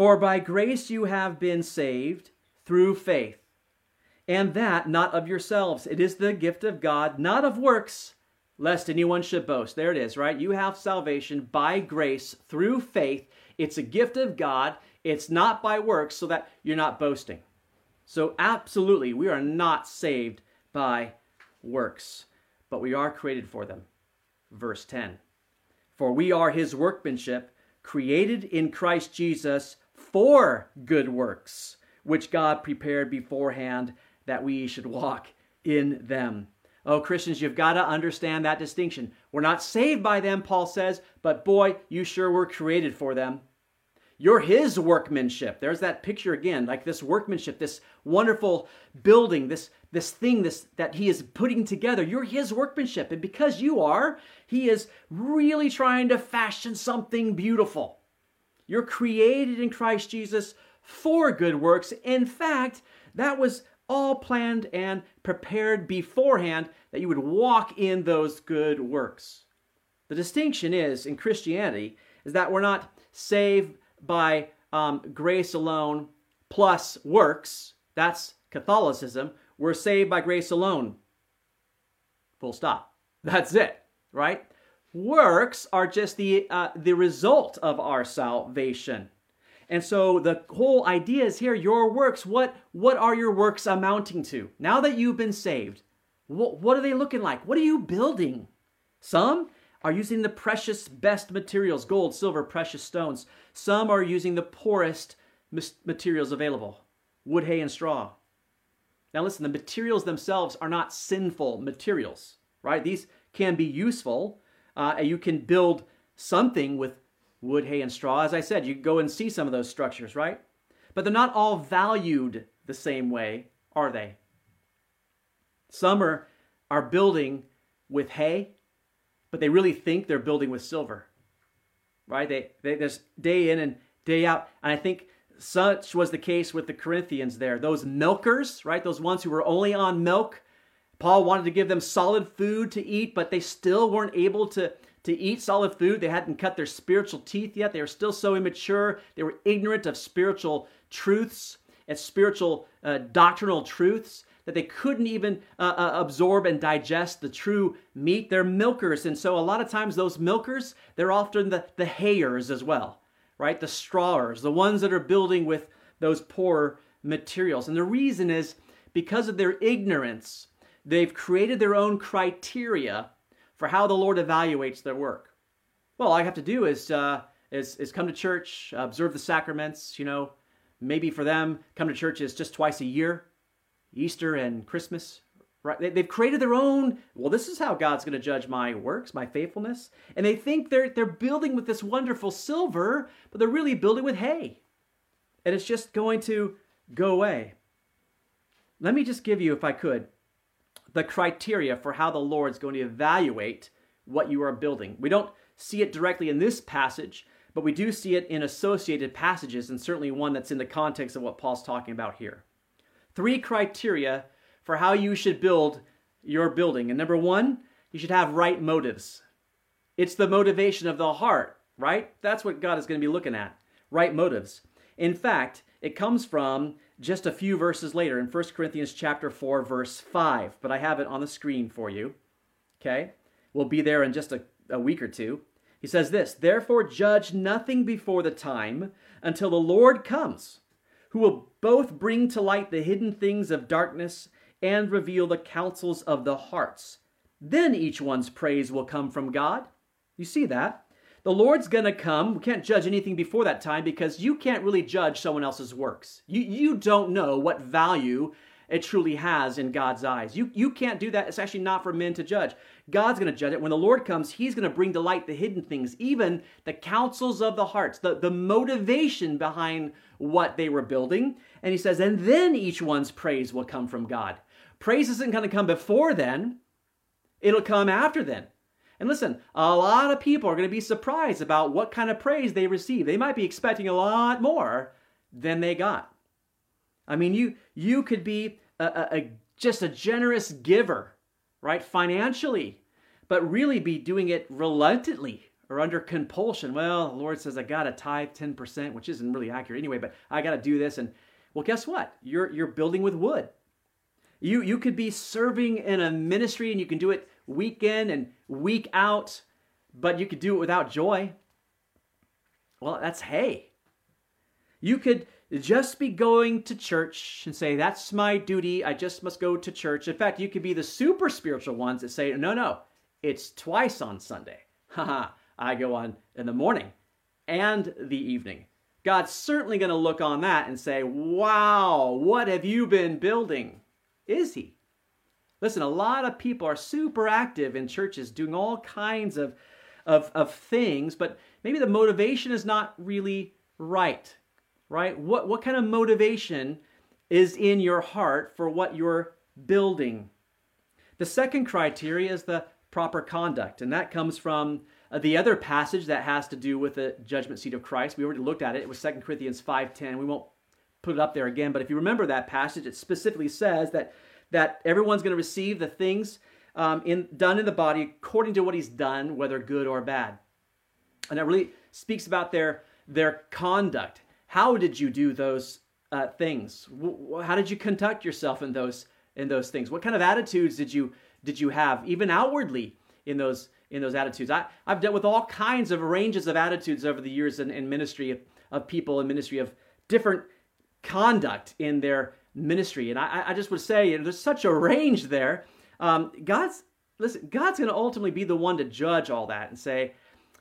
For by grace you have been saved through faith, and that not of yourselves. It is the gift of God, not of works, lest anyone should boast. There it is, right? You have salvation by grace through faith. It's a gift of God. It's not by works so that you're not boasting. So, absolutely, we are not saved by works, but we are created for them. Verse 10 For we are his workmanship, created in Christ Jesus for good works, which God prepared beforehand that we should walk in them. Oh, Christians, you've got to understand that distinction. We're not saved by them, Paul says, but boy, you sure were created for them. You're his workmanship. There's that picture again, like this workmanship, this wonderful building, this this thing this that he is putting together. You're his workmanship. And because you are, he is really trying to fashion something beautiful. You're created in Christ Jesus for good works. In fact, that was all planned and prepared beforehand that you would walk in those good works. The distinction is in Christianity is that we're not saved by um, grace alone plus works. That's Catholicism. We're saved by grace alone. Full stop. That's it, right? Works are just the, uh, the result of our salvation. And so the whole idea is here your works, what, what are your works amounting to? Now that you've been saved, what, what are they looking like? What are you building? Some are using the precious, best materials gold, silver, precious stones. Some are using the poorest materials available wood, hay, and straw. Now, listen, the materials themselves are not sinful materials, right? These can be useful. Uh, you can build something with wood, hay, and straw. As I said, you go and see some of those structures, right? But they're not all valued the same way, are they? Some are, are building with hay, but they really think they're building with silver, right? They, they there's day in and day out, and I think such was the case with the Corinthians there. Those milkers, right? Those ones who were only on milk. Paul wanted to give them solid food to eat, but they still weren't able to to eat solid food. They hadn't cut their spiritual teeth yet. They were still so immature. They were ignorant of spiritual truths and spiritual uh, doctrinal truths that they couldn't even uh, uh, absorb and digest the true meat. They're milkers. And so a lot of times those milkers, they're often the, the hayers as well, right? The strawers, the ones that are building with those poor materials. And the reason is because of their ignorance, they've created their own criteria for how the Lord evaluates their work. Well, all I have to do is, uh, is, is come to church, observe the sacraments, you know, maybe for them, come to church is just twice a year, Easter and Christmas, right? They, have created their own, well, this is how God's going to judge my works, my faithfulness. And they think they're, they're building with this wonderful silver, but they're really building with hay. And it's just going to go away. Let me just give you, if I could, the criteria for how the Lord's going to evaluate what you are building. We don't see it directly in this passage, but we do see it in associated passages, and certainly one that's in the context of what Paul's talking about here. Three criteria for how you should build your building. And number one, you should have right motives. It's the motivation of the heart, right? That's what God is going to be looking at right motives. In fact, it comes from just a few verses later in 1 Corinthians chapter 4 verse 5, but I have it on the screen for you. Okay? We'll be there in just a, a week or two. He says this, "Therefore judge nothing before the time until the Lord comes, who will both bring to light the hidden things of darkness and reveal the counsels of the hearts. Then each one's praise will come from God." You see that? The Lord's going to come. We can't judge anything before that time because you can't really judge someone else's works. You, you don't know what value it truly has in God's eyes. You, you can't do that. It's actually not for men to judge. God's going to judge it. When the Lord comes, He's going to bring to light the hidden things, even the counsels of the hearts, the, the motivation behind what they were building. And He says, and then each one's praise will come from God. Praise isn't going to come before then, it'll come after then. And listen, a lot of people are going to be surprised about what kind of praise they receive. They might be expecting a lot more than they got. I mean, you you could be a, a, a, just a generous giver, right, financially, but really be doing it reluctantly or under compulsion. Well, the Lord says I got to tithe ten percent, which isn't really accurate anyway, but I got to do this. And well, guess what? You're you're building with wood. You you could be serving in a ministry and you can do it week in and week out, but you could do it without joy. Well, that's hay. You could just be going to church and say, That's my duty. I just must go to church. In fact, you could be the super spiritual ones that say, No, no, it's twice on Sunday. *laughs* Haha, I go on in the morning and the evening. God's certainly going to look on that and say, Wow, what have you been building? Is He? Listen, a lot of people are super active in churches doing all kinds of, of, of things, but maybe the motivation is not really right, right? What, what kind of motivation is in your heart for what you're building? The second criteria is the proper conduct, and that comes from uh, the other passage that has to do with the judgment seat of Christ. We already looked at it. It was 2 Corinthians 5.10. We won't put it up there again, but if you remember that passage, it specifically says that that everyone's going to receive the things um, in, done in the body according to what he's done, whether good or bad. And that really speaks about their, their conduct. How did you do those uh, things? How did you conduct yourself in those, in those things? What kind of attitudes did you, did you have, even outwardly, in those, in those attitudes? I, I've dealt with all kinds of ranges of attitudes over the years in, in ministry of people in ministry of different conduct in their ministry. And I, I just would say you know, there's such a range there. Um, God's listen, God's going to ultimately be the one to judge all that and say,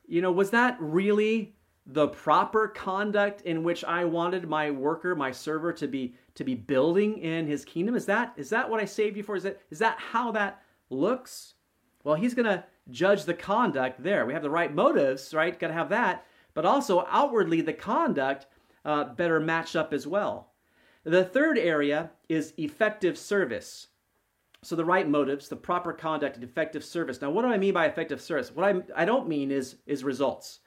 you know, was that really the proper conduct in which I wanted my worker, my server to be to be building in his kingdom? Is that is that what I saved you for? Is that is that how that looks? Well, he's going to judge the conduct there. We have the right motives, right? Got to have that, but also outwardly the conduct uh, better match up as well. The third area is effective service. So the right motives, the proper conduct, and effective service. Now, what do I mean by effective service? What I, I don't mean is is results,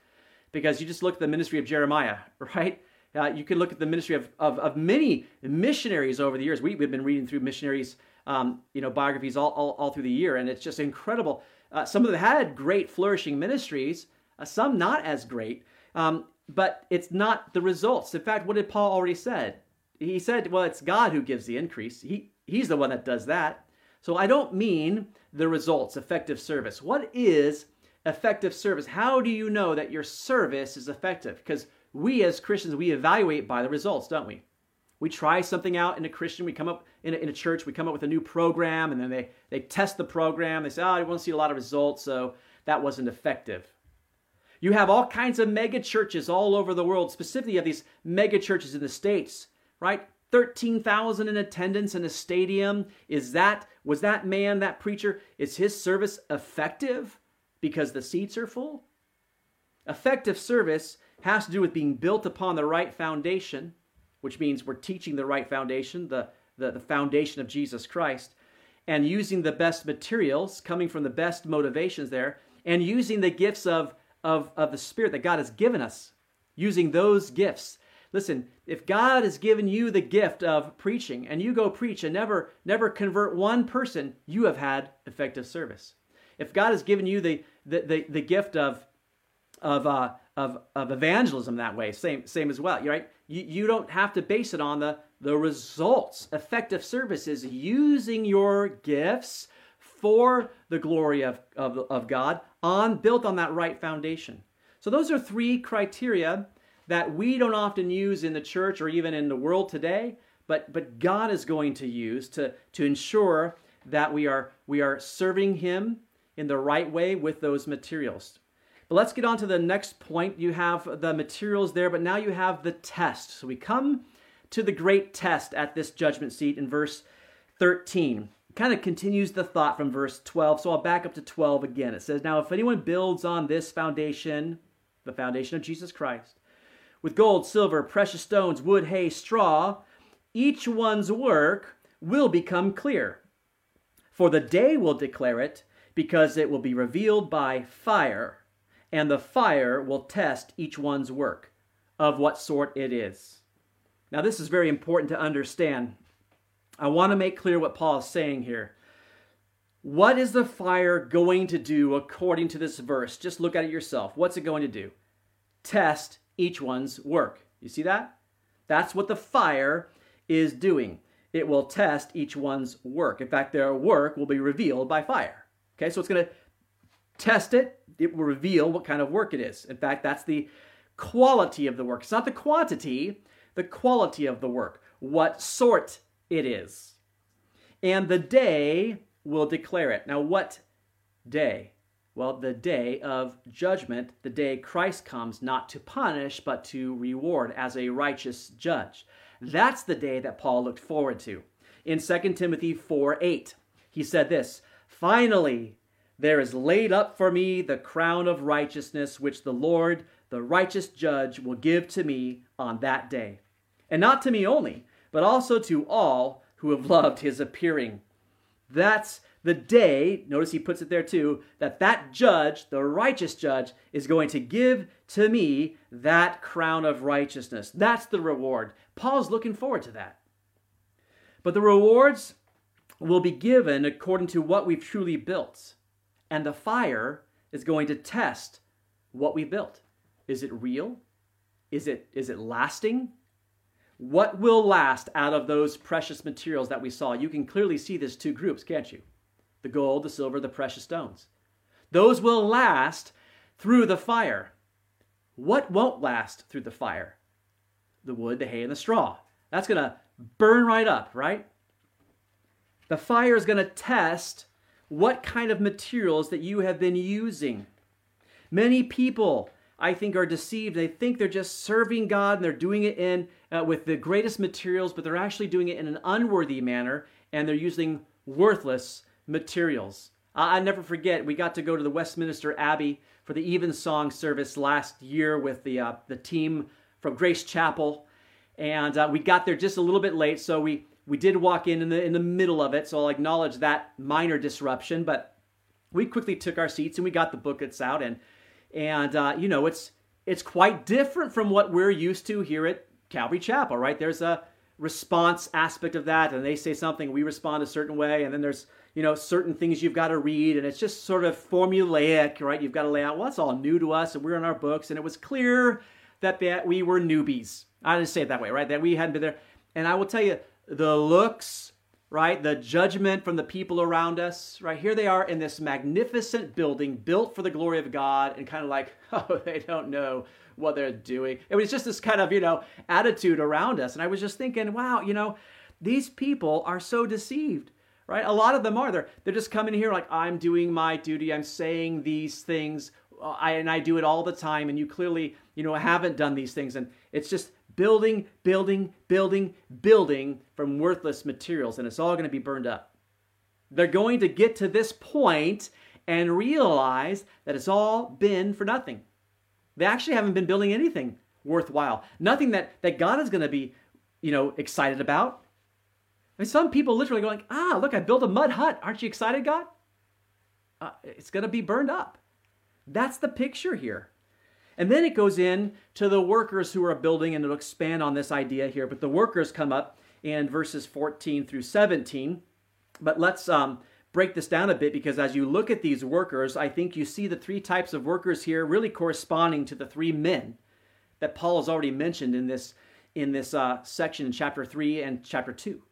because you just look at the ministry of Jeremiah, *laughs* right? Uh, you can look at the ministry of, of, of many missionaries over the years. We, we've been reading through missionaries, um, you know, biographies all, all, all, through the year, and it's just incredible. Uh, some of them had great, flourishing ministries, uh, some not as great, um, but it's not the results. In fact, what did Paul already said? He said, well, it's God who gives the increase. He, he's the one that does that. So I don't mean the results, effective service. What is effective service? How do you know that your service is effective? Because we as Christians, we evaluate by the results, don't we? We try something out in a Christian, we come up in a, in a church, we come up with a new program, and then they, they test the program. They say, oh, I want to see a lot of results, so that wasn't effective. You have all kinds of mega churches all over the world. Specifically, you have these mega churches in the States, right? 13,000 in attendance in a stadium. Is that, was that man, that preacher, is his service effective because the seats are full? Effective service has to do with being built upon the right foundation, which means we're teaching the right foundation, the, the, the foundation of Jesus Christ, and using the best materials, coming from the best motivations there, and using the gifts of, of, of the Spirit that God has given us, using those gifts Listen, if God has given you the gift of preaching and you go preach and never never convert one person, you have had effective service. If God has given you the the, the, the gift of of uh, of of evangelism that way, same same as well, right? You, you don't have to base it on the the results. Effective service is using your gifts for the glory of, of, of God on built on that right foundation. So those are three criteria that we don't often use in the church or even in the world today, but, but God is going to use to, to ensure that we are, we are serving Him in the right way with those materials. But let's get on to the next point. You have the materials there, but now you have the test. So we come to the great test at this judgment seat in verse 13. kind of continues the thought from verse 12. So I'll back up to 12 again. It says, Now, if anyone builds on this foundation, the foundation of Jesus Christ, with gold, silver, precious stones, wood, hay, straw, each one's work will become clear. For the day will declare it, because it will be revealed by fire, and the fire will test each one's work, of what sort it is. Now, this is very important to understand. I want to make clear what Paul is saying here. What is the fire going to do according to this verse? Just look at it yourself. What's it going to do? Test each one's work. You see that? That's what the fire is doing. It will test each one's work. In fact, their work will be revealed by fire. Okay, so it's going to test it. It will reveal what kind of work it is. In fact, that's the quality of the work. It's not the quantity, the quality of the work, what sort it is. And the day will declare it. Now, what day? Well, the day of judgment, the day Christ comes not to punish, but to reward as a righteous judge. That's the day that Paul looked forward to. In 2 Timothy 4 8, he said this Finally, there is laid up for me the crown of righteousness, which the Lord, the righteous judge, will give to me on that day. And not to me only, but also to all who have loved his appearing. That's the day, notice he puts it there too, that that judge, the righteous judge, is going to give to me that crown of righteousness. That's the reward. Paul's looking forward to that. But the rewards will be given according to what we've truly built. And the fire is going to test what we built. Is it real? Is it, is it lasting? What will last out of those precious materials that we saw? You can clearly see there's two groups, can't you? The gold, the silver, the precious stones. Those will last through the fire. What won't last through the fire? the wood, the hay, and the straw. That's going to burn right up, right? The fire is going to test what kind of materials that you have been using. Many people, I think, are deceived. They think they're just serving God and they're doing it in uh, with the greatest materials, but they're actually doing it in an unworthy manner and they're using worthless materials. I never forget, we got to go to the Westminster Abbey for the evensong service last year with the, uh, the team from Grace Chapel. And uh, we got there just a little bit late, so we, we did walk in in the, in the middle of it, so I'll acknowledge that minor disruption. But we quickly took our seats and we got the booklets out. And, and uh, you know, it's, it's quite different from what we're used to here at Calvary Chapel, right? There's a response aspect of that, and they say something, we respond a certain way, and then there's you know, certain things you've got to read, and it's just sort of formulaic, right? You've got to lay out, well, it's all new to us, and we're in our books, and it was clear that, that we were newbies. I didn't say it that way, right? That we hadn't been there. And I will tell you, the looks, right? The judgment from the people around us, right? Here they are in this magnificent building built for the glory of God, and kind of like, *laughs* oh, they don't know what they're doing. It was just this kind of, you know, attitude around us. And I was just thinking, wow, you know, these people are so deceived right? A lot of them are. They're, they're just coming here like, I'm doing my duty. I'm saying these things. Uh, I, and I do it all the time. And you clearly, you know, haven't done these things. And it's just building, building, building, building from worthless materials. And it's all going to be burned up. They're going to get to this point and realize that it's all been for nothing. They actually haven't been building anything worthwhile. Nothing that, that God is going to be, you know, excited about mean, some people literally going, ah, look, I built a mud hut. Aren't you excited, God? Uh, it's going to be burned up. That's the picture here. And then it goes in to the workers who are building, and it'll expand on this idea here. But the workers come up in verses 14 through 17. But let's um, break this down a bit because as you look at these workers, I think you see the three types of workers here really corresponding to the three men that Paul has already mentioned in this in this uh, section in chapter 3 and chapter 2.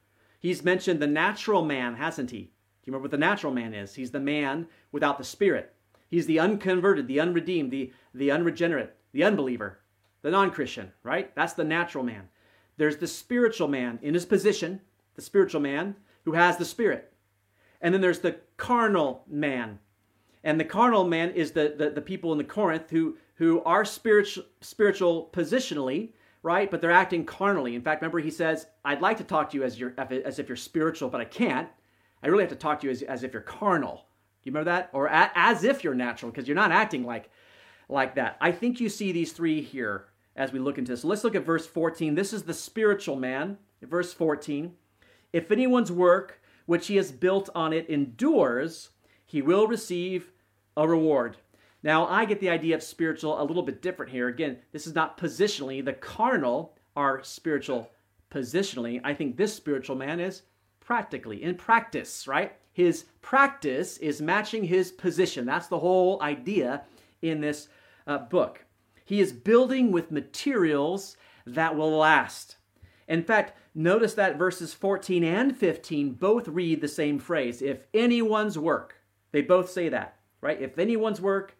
He's mentioned the natural man, hasn't he? Do you remember what the natural man is? He's the man without the spirit. He's the unconverted, the unredeemed, the, the unregenerate, the unbeliever, the non Christian, right? That's the natural man. There's the spiritual man in his position, the spiritual man who has the spirit. And then there's the carnal man. And the carnal man is the, the, the people in the Corinth who, who are spiritual, spiritual positionally, right? But they're acting carnally. In fact, remember he says, I'd like to talk to you as, you're, as if you're spiritual, but I can't. I really have to talk to you as, as if you're carnal. Do you remember that? Or a, as if you're natural, because you're not acting like, like that. I think you see these three here as we look into this. So let's look at verse 14. This is the spiritual man. Verse 14. If anyone's work which he has built on it endures, he will receive a reward. Now, I get the idea of spiritual a little bit different here. Again, this is not positionally. The carnal are spiritual positionally. I think this spiritual man is practically, in practice, right? His practice is matching his position. That's the whole idea in this uh, book. He is building with materials that will last. In fact, notice that verses 14 and 15 both read the same phrase if anyone's work. They both say that, right? If anyone's work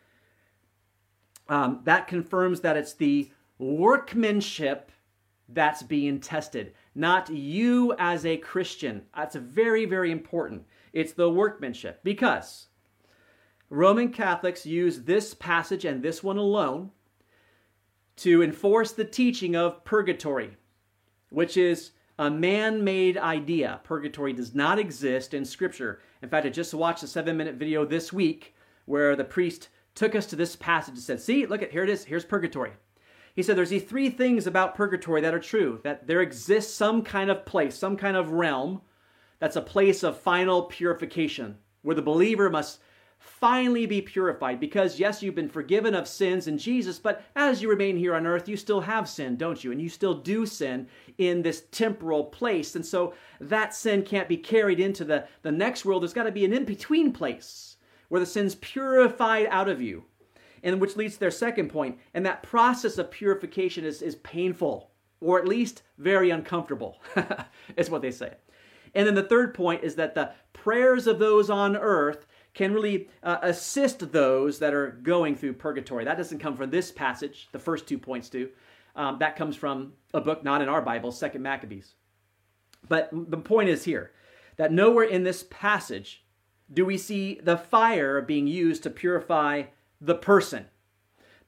um, that confirms that it's the workmanship that's being tested, not you as a Christian. That's very, very important. It's the workmanship because Roman Catholics use this passage and this one alone to enforce the teaching of purgatory, which is a man made idea. Purgatory does not exist in Scripture. In fact, I just watched a seven minute video this week where the priest took us to this passage and said, See, look at here it is. Here's purgatory. He said there's these three things about purgatory that are true that there exists some kind of place, some kind of realm that's a place of final purification where the believer must finally be purified because, yes, you've been forgiven of sins in Jesus, but as you remain here on earth, you still have sin, don't you? And you still do sin in this temporal place. And so that sin can't be carried into the, the next world. There's got to be an in between place where the sin's purified out of you. And which leads to their second point, and that process of purification is, is painful, or at least very uncomfortable, *laughs* is what they say. And then the third point is that the prayers of those on earth can really uh, assist those that are going through purgatory. That doesn't come from this passage, the first two points do. Um, that comes from a book not in our Bible, Second Maccabees. But the point is here that nowhere in this passage do we see the fire being used to purify the person.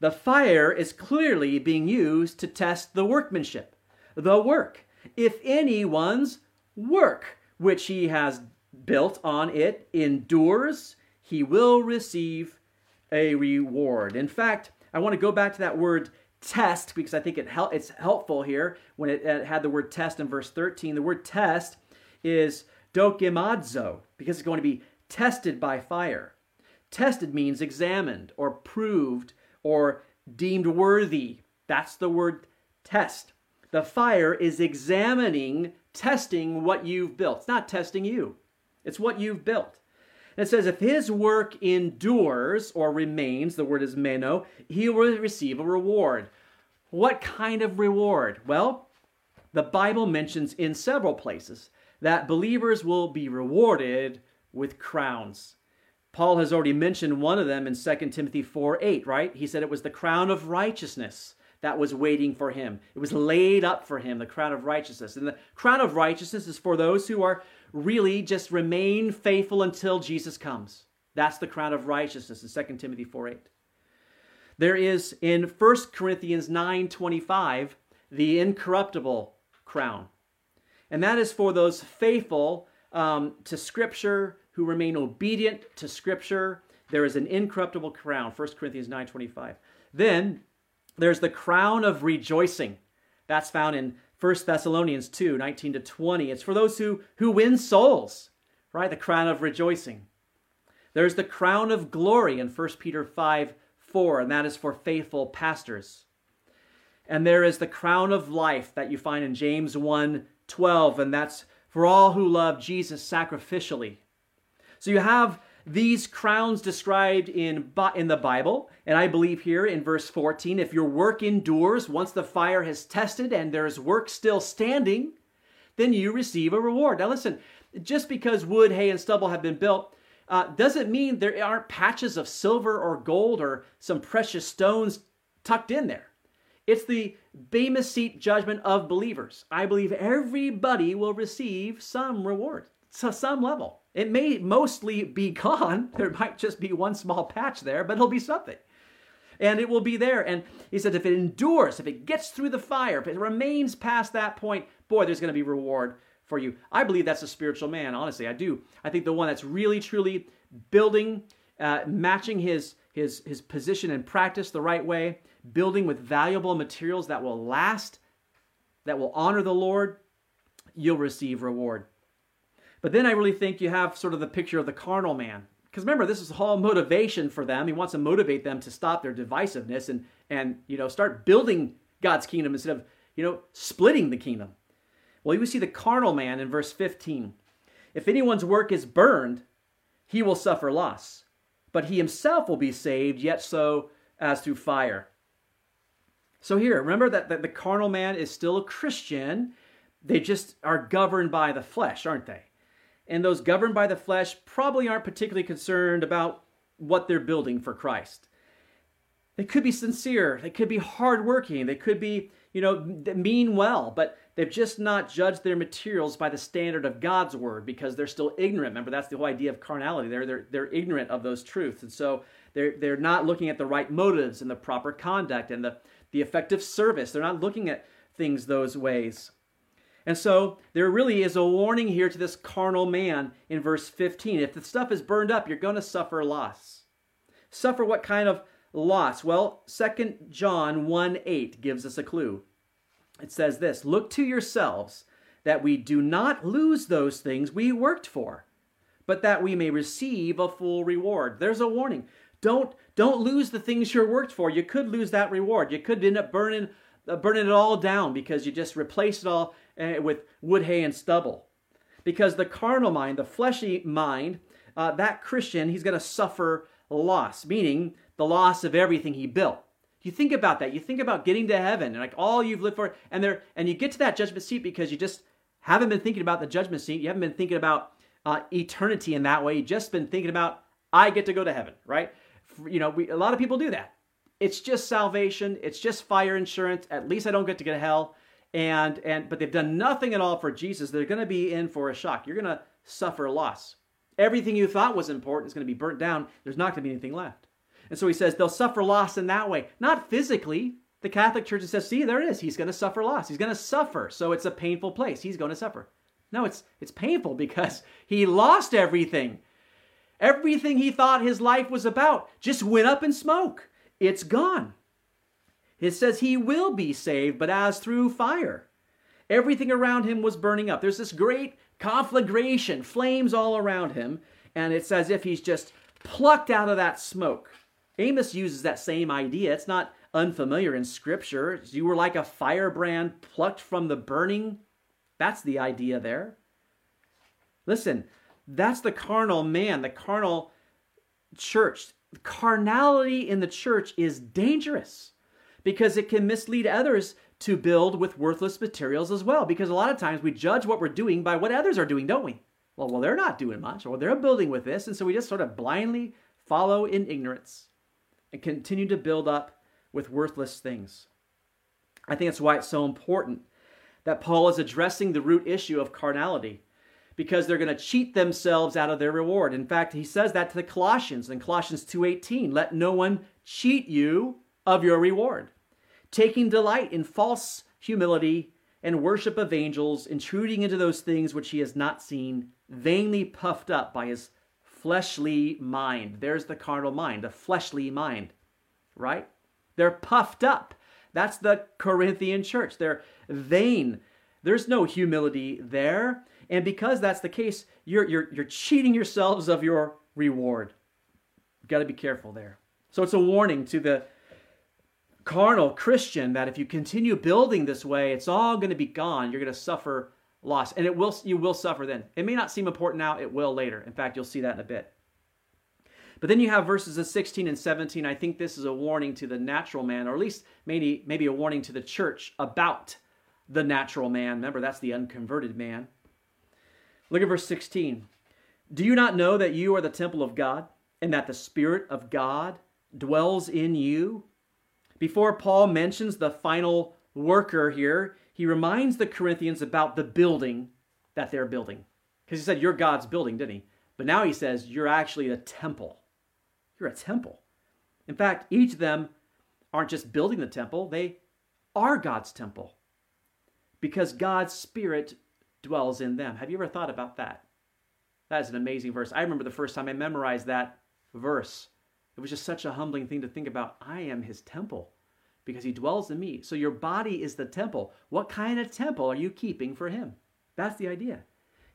The fire is clearly being used to test the workmanship, the work. If anyone's work which he has built on it endures, he will receive a reward. In fact, I want to go back to that word test because I think it hel- it's helpful here when it, it, had the word test in verse 13. The word test is dokimazo because it's going to be tested by fire. Tested means examined or proved or deemed worthy. That's the word test. The fire is examining, testing what you've built. It's not testing you, it's what you've built. And it says, if his work endures or remains, the word is meno, he will receive a reward. What kind of reward? Well, the Bible mentions in several places that believers will be rewarded with crowns. Paul has already mentioned one of them in 2 Timothy 4 8, right? He said it was the crown of righteousness that was waiting for him. It was laid up for him, the crown of righteousness. And the crown of righteousness is for those who are really just remain faithful until Jesus comes. That's the crown of righteousness in 2 Timothy 4 8. There is in 1 Corinthians 9 25 the incorruptible crown. And that is for those faithful um, to Scripture, who remain obedient to Scripture. There is an incorruptible crown, 1 Corinthians 9.25. Then there's the crown of rejoicing. That's found in 1 Thessalonians 2, 19 to 20. It's for those who, who win souls, right? The crown of rejoicing. There's the crown of glory in 1 Peter 5, 4, and that is for faithful pastors. And there is the crown of life that you find in James 1, 12, and that's for all who love Jesus sacrificially. So you have these crowns described in, in the Bible, and I believe here in verse 14 if your work endures once the fire has tested and there's work still standing, then you receive a reward. Now, listen, just because wood, hay, and stubble have been built uh, doesn't mean there aren't patches of silver or gold or some precious stones tucked in there. It's the Bema seat judgment of believers. I believe everybody will receive some reward to some level. It may mostly be gone. *laughs* There might just be one small patch there, but it'll be something. And it will be there. And he says, if it endures, if it gets through the fire, if it remains past that point, boy, there's going to be reward for you. I believe that's a spiritual man, honestly. I do. I think the one that's really, truly building, uh, matching his, his, his position and practice the right way, building with valuable materials that will last, that will honor the Lord, you'll receive reward. But then I really think you have sort of the picture of the carnal man. Because remember, this is all motivation for them. He wants to motivate them to stop their divisiveness and, and you know, start building God's kingdom instead of, you know, splitting the kingdom. Well, you see the carnal man in verse 15. If anyone's work is burned, he will suffer loss, but he himself will be saved, yet so as through fire. So here, remember that, that the carnal man is still a Christian. They just are governed by the flesh, aren't they? And those governed by the flesh probably aren't particularly concerned about what they're building for Christ. They could be sincere, they could be hardworking, they could be, you know, mean well, but they've just not judged their materials by the standard of God's word because they're still ignorant. Remember, that's the whole idea of carnality. They're, they're, they're ignorant of those truths. And so they're, they're not looking at the right motives and the proper conduct and the, the effective service. They're not looking at things those ways. And so there really is a warning here to this carnal man in verse 15. If the stuff is burned up, you're going to suffer loss. Suffer what kind of loss? Well, 2 John 1 8 gives us a clue. It says this Look to yourselves that we do not lose those things we worked for, but that we may receive a full reward. There's a warning. Don't don't lose the things you worked for. You could lose that reward. You could end up burning uh, burning it all down because you just replaced it all uh, with wood, hay, and stubble. Because the carnal mind, the fleshy mind, uh, that Christian, he's going to suffer loss, meaning the loss of everything he built. You think about that. You think about getting to heaven and like all you've lived for, and there, and you get to that judgment seat because you just haven't been thinking about the judgment seat. You haven't been thinking about uh, eternity in that way. You've just been thinking about I get to go to heaven, right? You know, we, a lot of people do that. it's just salvation, it's just fire insurance. At least I don't get to get to hell. And and but they've done nothing at all for Jesus. They're going to be in for a shock. You're going to suffer loss. Everything you thought was important is going to be burnt down. There's not going to be anything left. And so he says they'll suffer loss in that way, not physically. The Catholic Church says, "See, there it is. He's going to suffer loss. He's going to suffer. So it's a painful place. He's going to suffer." No, it's it's painful because *laughs* he lost everything. Everything he thought his life was about just went up in smoke. It's gone. It says he will be saved, but as through fire. Everything around him was burning up. There's this great conflagration, flames all around him, and it's as if he's just plucked out of that smoke. Amos uses that same idea. It's not unfamiliar in scripture. You were like a firebrand plucked from the burning. That's the idea there. Listen, that's the carnal man, the carnal church. Carnality in the church is dangerous because it can mislead others to build with worthless materials as well. Because a lot of times we judge what we're doing by what others are doing, don't we? Well, well, they're not doing much, or they're building with this, and so we just sort of blindly follow in ignorance and continue to build up with worthless things. I think that's why it's so important that Paul is addressing the root issue of carnality because they're going to cheat themselves out of their reward. In fact, he says that to the Colossians in Colossians 2:18, let no one cheat you of your reward, taking delight in false humility and worship of angels, intruding into those things which he has not seen, vainly puffed up by his fleshly mind. There's the carnal mind, the fleshly mind, right? They're puffed up. That's the Corinthian church. They're vain. There's no humility there. And because that's the case, you're, you're, you're cheating yourselves of your reward. You've got to be careful there. So it's a warning to the carnal Christian that if you continue building this way, it's all going to be gone. You're going to suffer loss. And it will you will suffer then. It may not seem important now, it will later. In fact, you'll see that in a bit. But then you have verses of 16 and 17. I think this is a warning to the natural man, or at least maybe, maybe a warning to the church about the natural man. Remember, that's the unconverted man. Look at verse 16. Do you not know that you are the temple of God, and that the Spirit of God dwells in you? Before Paul mentions the final worker here, he reminds the Corinthians about the building that they're building. Because he said, You're God's building, didn't he? But now he says, You're actually a temple. You're a temple. In fact, each of them aren't just building the temple, they are God's temple. Because God's Spirit dwells in them. Have you ever thought about that? That is an amazing verse. I remember the first time I memorized that verse. It was just such a humbling thing to think about. I am his temple because he dwells in me. So your body is the temple. What kind of temple are you keeping for him? That's the idea.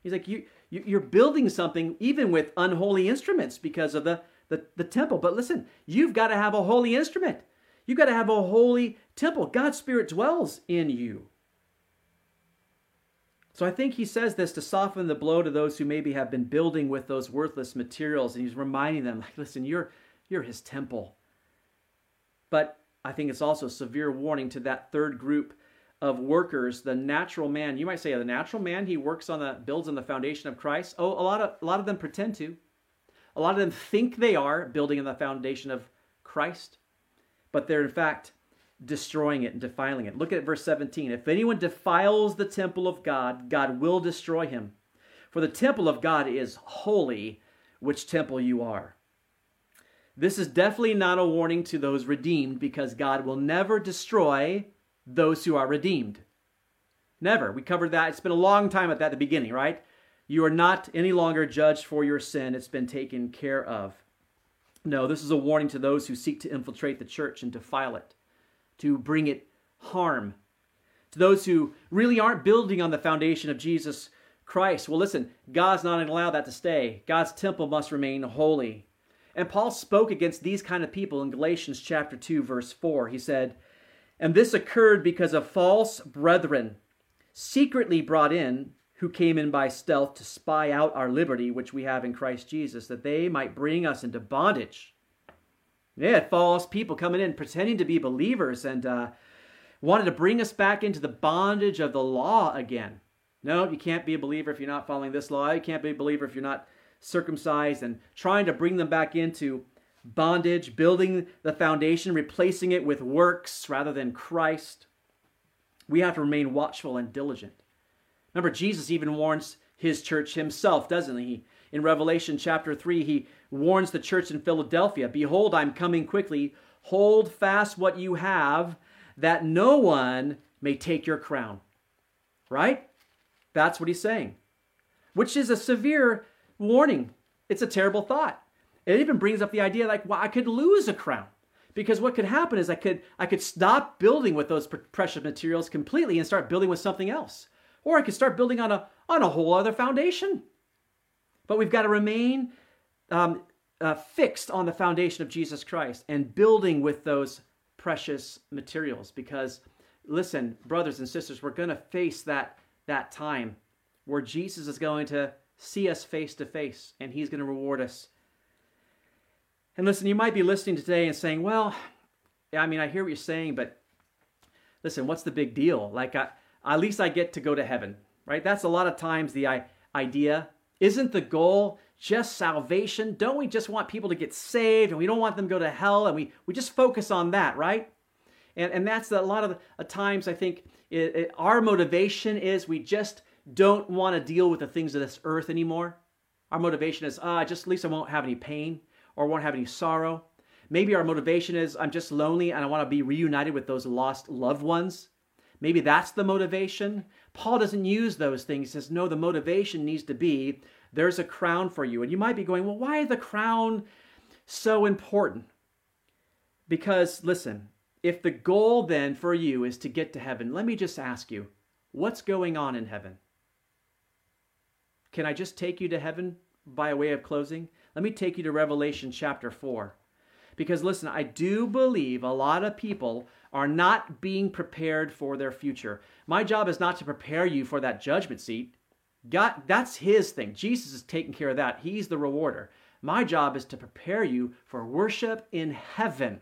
He's like, you, you, are building something even with unholy instruments because of the, the, the temple. But listen, you've got to have a holy instrument. You've got to have a holy temple. God's Spirit dwells in you. So I think he says this to soften the blow to those who maybe have been building with those worthless materials. And he's reminding them, like, listen, you're, you're his temple. But I think it's also a severe warning to that third group of workers, the natural man. You might say the natural man, he works on the builds on the foundation of Christ. Oh, a lot of a lot of them pretend to. A lot of them think they are building on the foundation of Christ, but they're in fact destroying it and defiling it. Look at verse 17. If anyone defiles the temple of God, God will destroy him. For the temple of God is holy, which temple you are. This is definitely not a warning to those redeemed because God will never destroy those who are redeemed. Never. We covered that. It's been a long time at that at the beginning, right? You are not any longer judged for your sin. It's been taken care of. No, this is a warning to those who seek to infiltrate the church and defile it, to bring it harm. To those who really aren't building on the foundation of Jesus Christ. Well, listen, God's not going to allow that to stay. God's temple must remain holy. And Paul spoke against these kind of people in Galatians chapter 2 verse 4. He said, "And this occurred because of false brethren secretly brought in who came in by stealth to spy out our liberty which we have in Christ Jesus that they might bring us into bondage." Yeah, false people coming in pretending to be believers and uh, wanted to bring us back into the bondage of the law again. No, you can't be a believer if you're not following this law. You can't be a believer if you're not circumcised and trying to bring them back into bondage, building the foundation, replacing it with works rather than Christ. We have to remain watchful and diligent. Remember, Jesus even warns his church himself, doesn't he? In Revelation chapter 3, he warns the church in Philadelphia Behold, I'm coming quickly. Hold fast what you have, that no one may take your crown. Right? That's what he's saying, which is a severe warning. It's a terrible thought. It even brings up the idea like, well, I could lose a crown. Because what could happen is I could I could stop building with those precious materials completely and start building with something else. Or I could start building on a on a whole other foundation. But we've got to remain um, uh, fixed on the foundation of Jesus Christ and building with those precious materials. Because, listen, brothers and sisters, we're going to face that that time where Jesus is going to see us face to face and He's going to reward us and listen, you might be listening today and saying, well, I mean, I hear what you're saying, but listen, what's the big deal? Like, I, at least I get to go to heaven, right? That's a lot of times the idea. Isn't the goal just salvation? Don't we just want people to get saved and we don't want them to go to hell and we, we just focus on that, right? And, and that's a lot of the, times I think it, it, our motivation is we just don't want to deal with the things of this earth anymore. Our motivation is, ah, just at least I won't have any pain or won't have any sorrow. Maybe our motivation is I'm just lonely and I want to be reunited with those lost loved ones. Maybe that's the motivation. Paul doesn't use those things. He says, no, the motivation needs to be there's a crown for you. And you might be going, well, why is the crown so important? Because, listen, if the goal then for you is to get to heaven, let me just ask you, what's going on in heaven? Can I just take you to heaven by way of closing? Let me take you to Revelation chapter 4. Because listen, I do believe a lot of people are not being prepared for their future. My job is not to prepare you for that judgment seat. God, that's his thing. Jesus is taking care of that. He's the rewarder. My job is to prepare you for worship in heaven.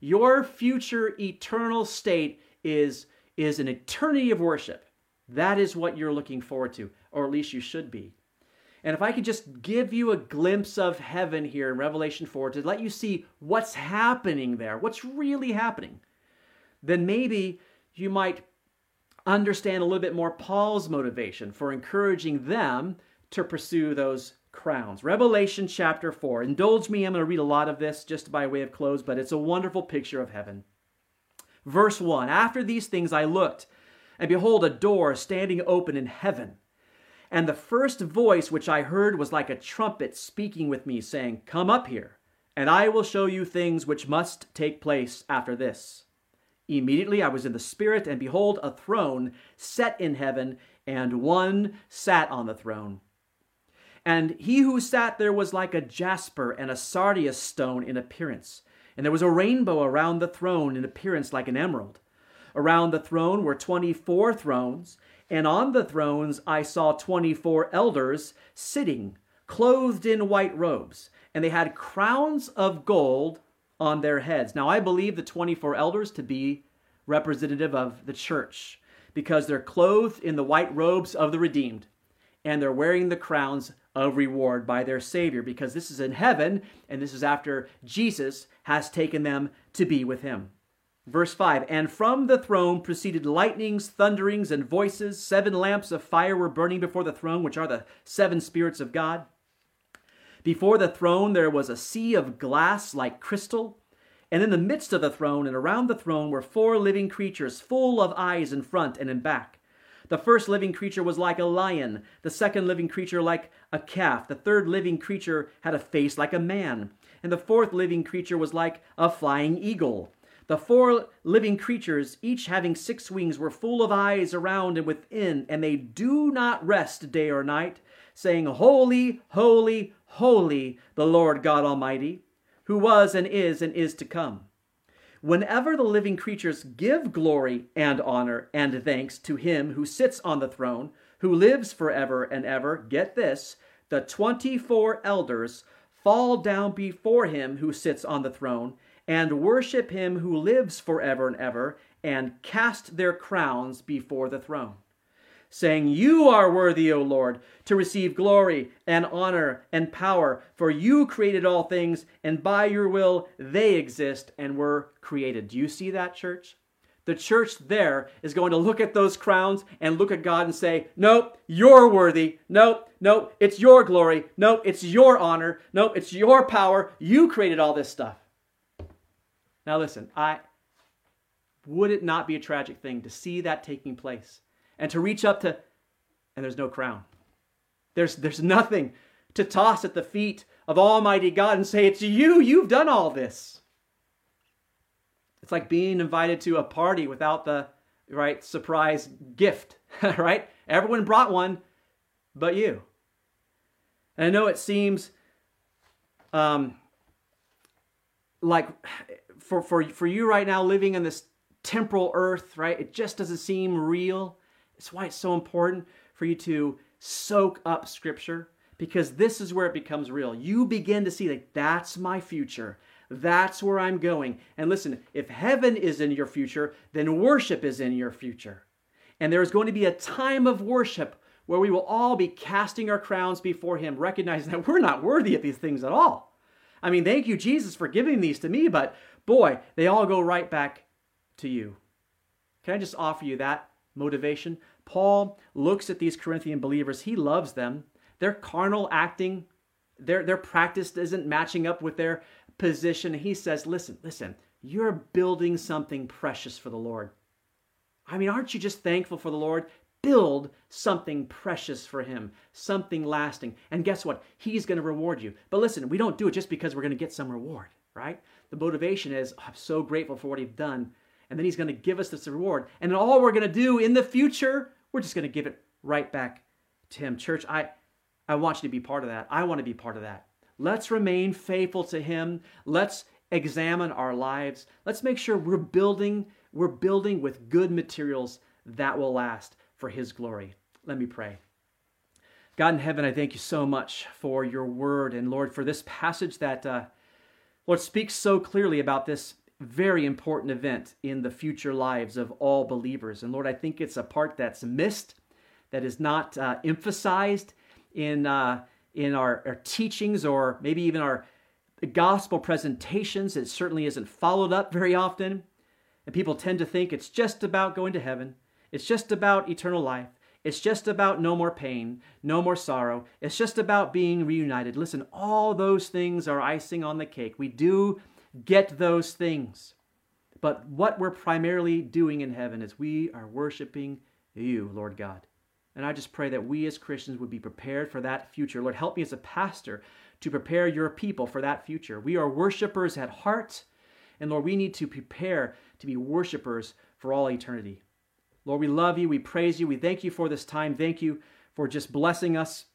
Your future eternal state is, is an eternity of worship. That is what you're looking forward to, or at least you should be. And if I could just give you a glimpse of heaven here in Revelation 4 to let you see what's happening there, what's really happening, then maybe you might understand a little bit more Paul's motivation for encouraging them to pursue those crowns. Revelation chapter 4. Indulge me, I'm going to read a lot of this just by way of close, but it's a wonderful picture of heaven. Verse 1 After these things I looked, and behold, a door standing open in heaven. And the first voice which I heard was like a trumpet speaking with me, saying, Come up here, and I will show you things which must take place after this. Immediately I was in the Spirit, and behold, a throne set in heaven, and one sat on the throne. And he who sat there was like a jasper and a sardius stone in appearance. And there was a rainbow around the throne in appearance like an emerald. Around the throne were twenty four thrones and on the thrones I saw 24 elders sitting, clothed in white robes, and they had crowns of gold on their heads. Now, I believe the 24 elders to be representative of the church because they're clothed in the white robes of the redeemed and they're wearing the crowns of reward by their Savior because this is in heaven and this is after Jesus has taken them to be with him. Verse 5 And from the throne proceeded lightnings, thunderings, and voices. Seven lamps of fire were burning before the throne, which are the seven spirits of God. Before the throne there was a sea of glass like crystal. And in the midst of the throne and around the throne were four living creatures, full of eyes in front and in back. The first living creature was like a lion, the second living creature like a calf, the third living creature had a face like a man, and the fourth living creature was like a flying eagle. The four living creatures, each having six wings, were full of eyes around and within, and they do not rest day or night, saying, Holy, holy, holy, the Lord God Almighty, who was and is and is to come. Whenever the living creatures give glory and honor and thanks to him who sits on the throne, who lives forever and ever, get this, the 24 elders fall down before him who sits on the throne and worship him who lives forever and ever, and cast their crowns before the throne. saying, You are worthy, O Lord, to receive glory and honor and power, for you created all things, and by your will they exist and were created. Do you see that, church? The church there is going to look at those crowns and look at God and say, Nope, you're worthy. Nope, nope, it's your glory. Nope, it's your honor. Nope, it's your power. You created all this stuff. Now listen, I would it not be a tragic thing to see that taking place? and to reach up to, and there's no crown. There's, there's nothing to toss at the feet of Almighty God and say, It's you, you've done all this. It's like being invited to a party without the right surprise gift, *laughs* right? Everyone brought one but you. And I know it seems um, like for, for, for you right now living in this temporal earth, right? It just doesn't seem real. It's why it's so important for you to soak up scripture because this is where it becomes real. You begin to see that that's my future. That's where I'm going. And listen, if heaven is in your future, then worship is in your future. And there is going to be a time of worship where we will all be casting our crowns before Him, recognizing that we're not worthy of these things at all. I mean, thank you, Jesus, for giving these to me, but boy, they all go right back to you. Can I just offer you that motivation? Paul looks at these Corinthian believers. He loves them. Their carnal acting, their, their practice isn't matching up with their position. He says, Listen, listen, you're building something precious for the Lord. I mean, aren't you just thankful for the Lord? Build something precious for Him, something lasting. And guess what? He's going to reward you. But listen, we don't do it just because we're going to get some reward, right? The motivation is, oh, I'm so grateful for what He's done. And then He's going to give us this reward. And all we're going to do in the future we're just going to give it right back to Him. Church, I, I want you to be part of that. I want to be part of that. Let's remain faithful to Him. Let's examine our lives. Let's make sure we're building, we're building with good materials that will last for His glory. Let me pray. God in heaven, I thank you so much for your word and Lord, for this passage that, uh, Lord, speaks so clearly about this very important event in the future lives of all believers. And Lord, I think it's a part that's missed, that is not uh, emphasized in, uh, in our, our teachings or maybe even our gospel presentations. It certainly isn't followed up very often. And people tend to think it's just about going to heaven, it's just about eternal life. It's just about no more pain, no more sorrow. It's just about being reunited. Listen, all those things are icing on the cake. We do get those things. But what we're primarily doing in heaven is we are worshiping you, Lord God. And I just pray that we as Christians would be prepared for that future. Lord, help me as a pastor to prepare your people for that future. We are worshipers at heart. And Lord, we need to prepare to be worshipers for all eternity. Lord, we love you. We praise you. We thank you for this time. Thank you for just blessing us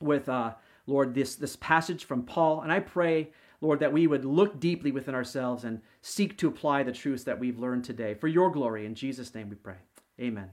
with, uh, Lord, this, this passage from Paul. And I pray Lord, that we would look deeply within ourselves and seek to apply the truths that we've learned today. For your glory, in Jesus' name we pray. Amen.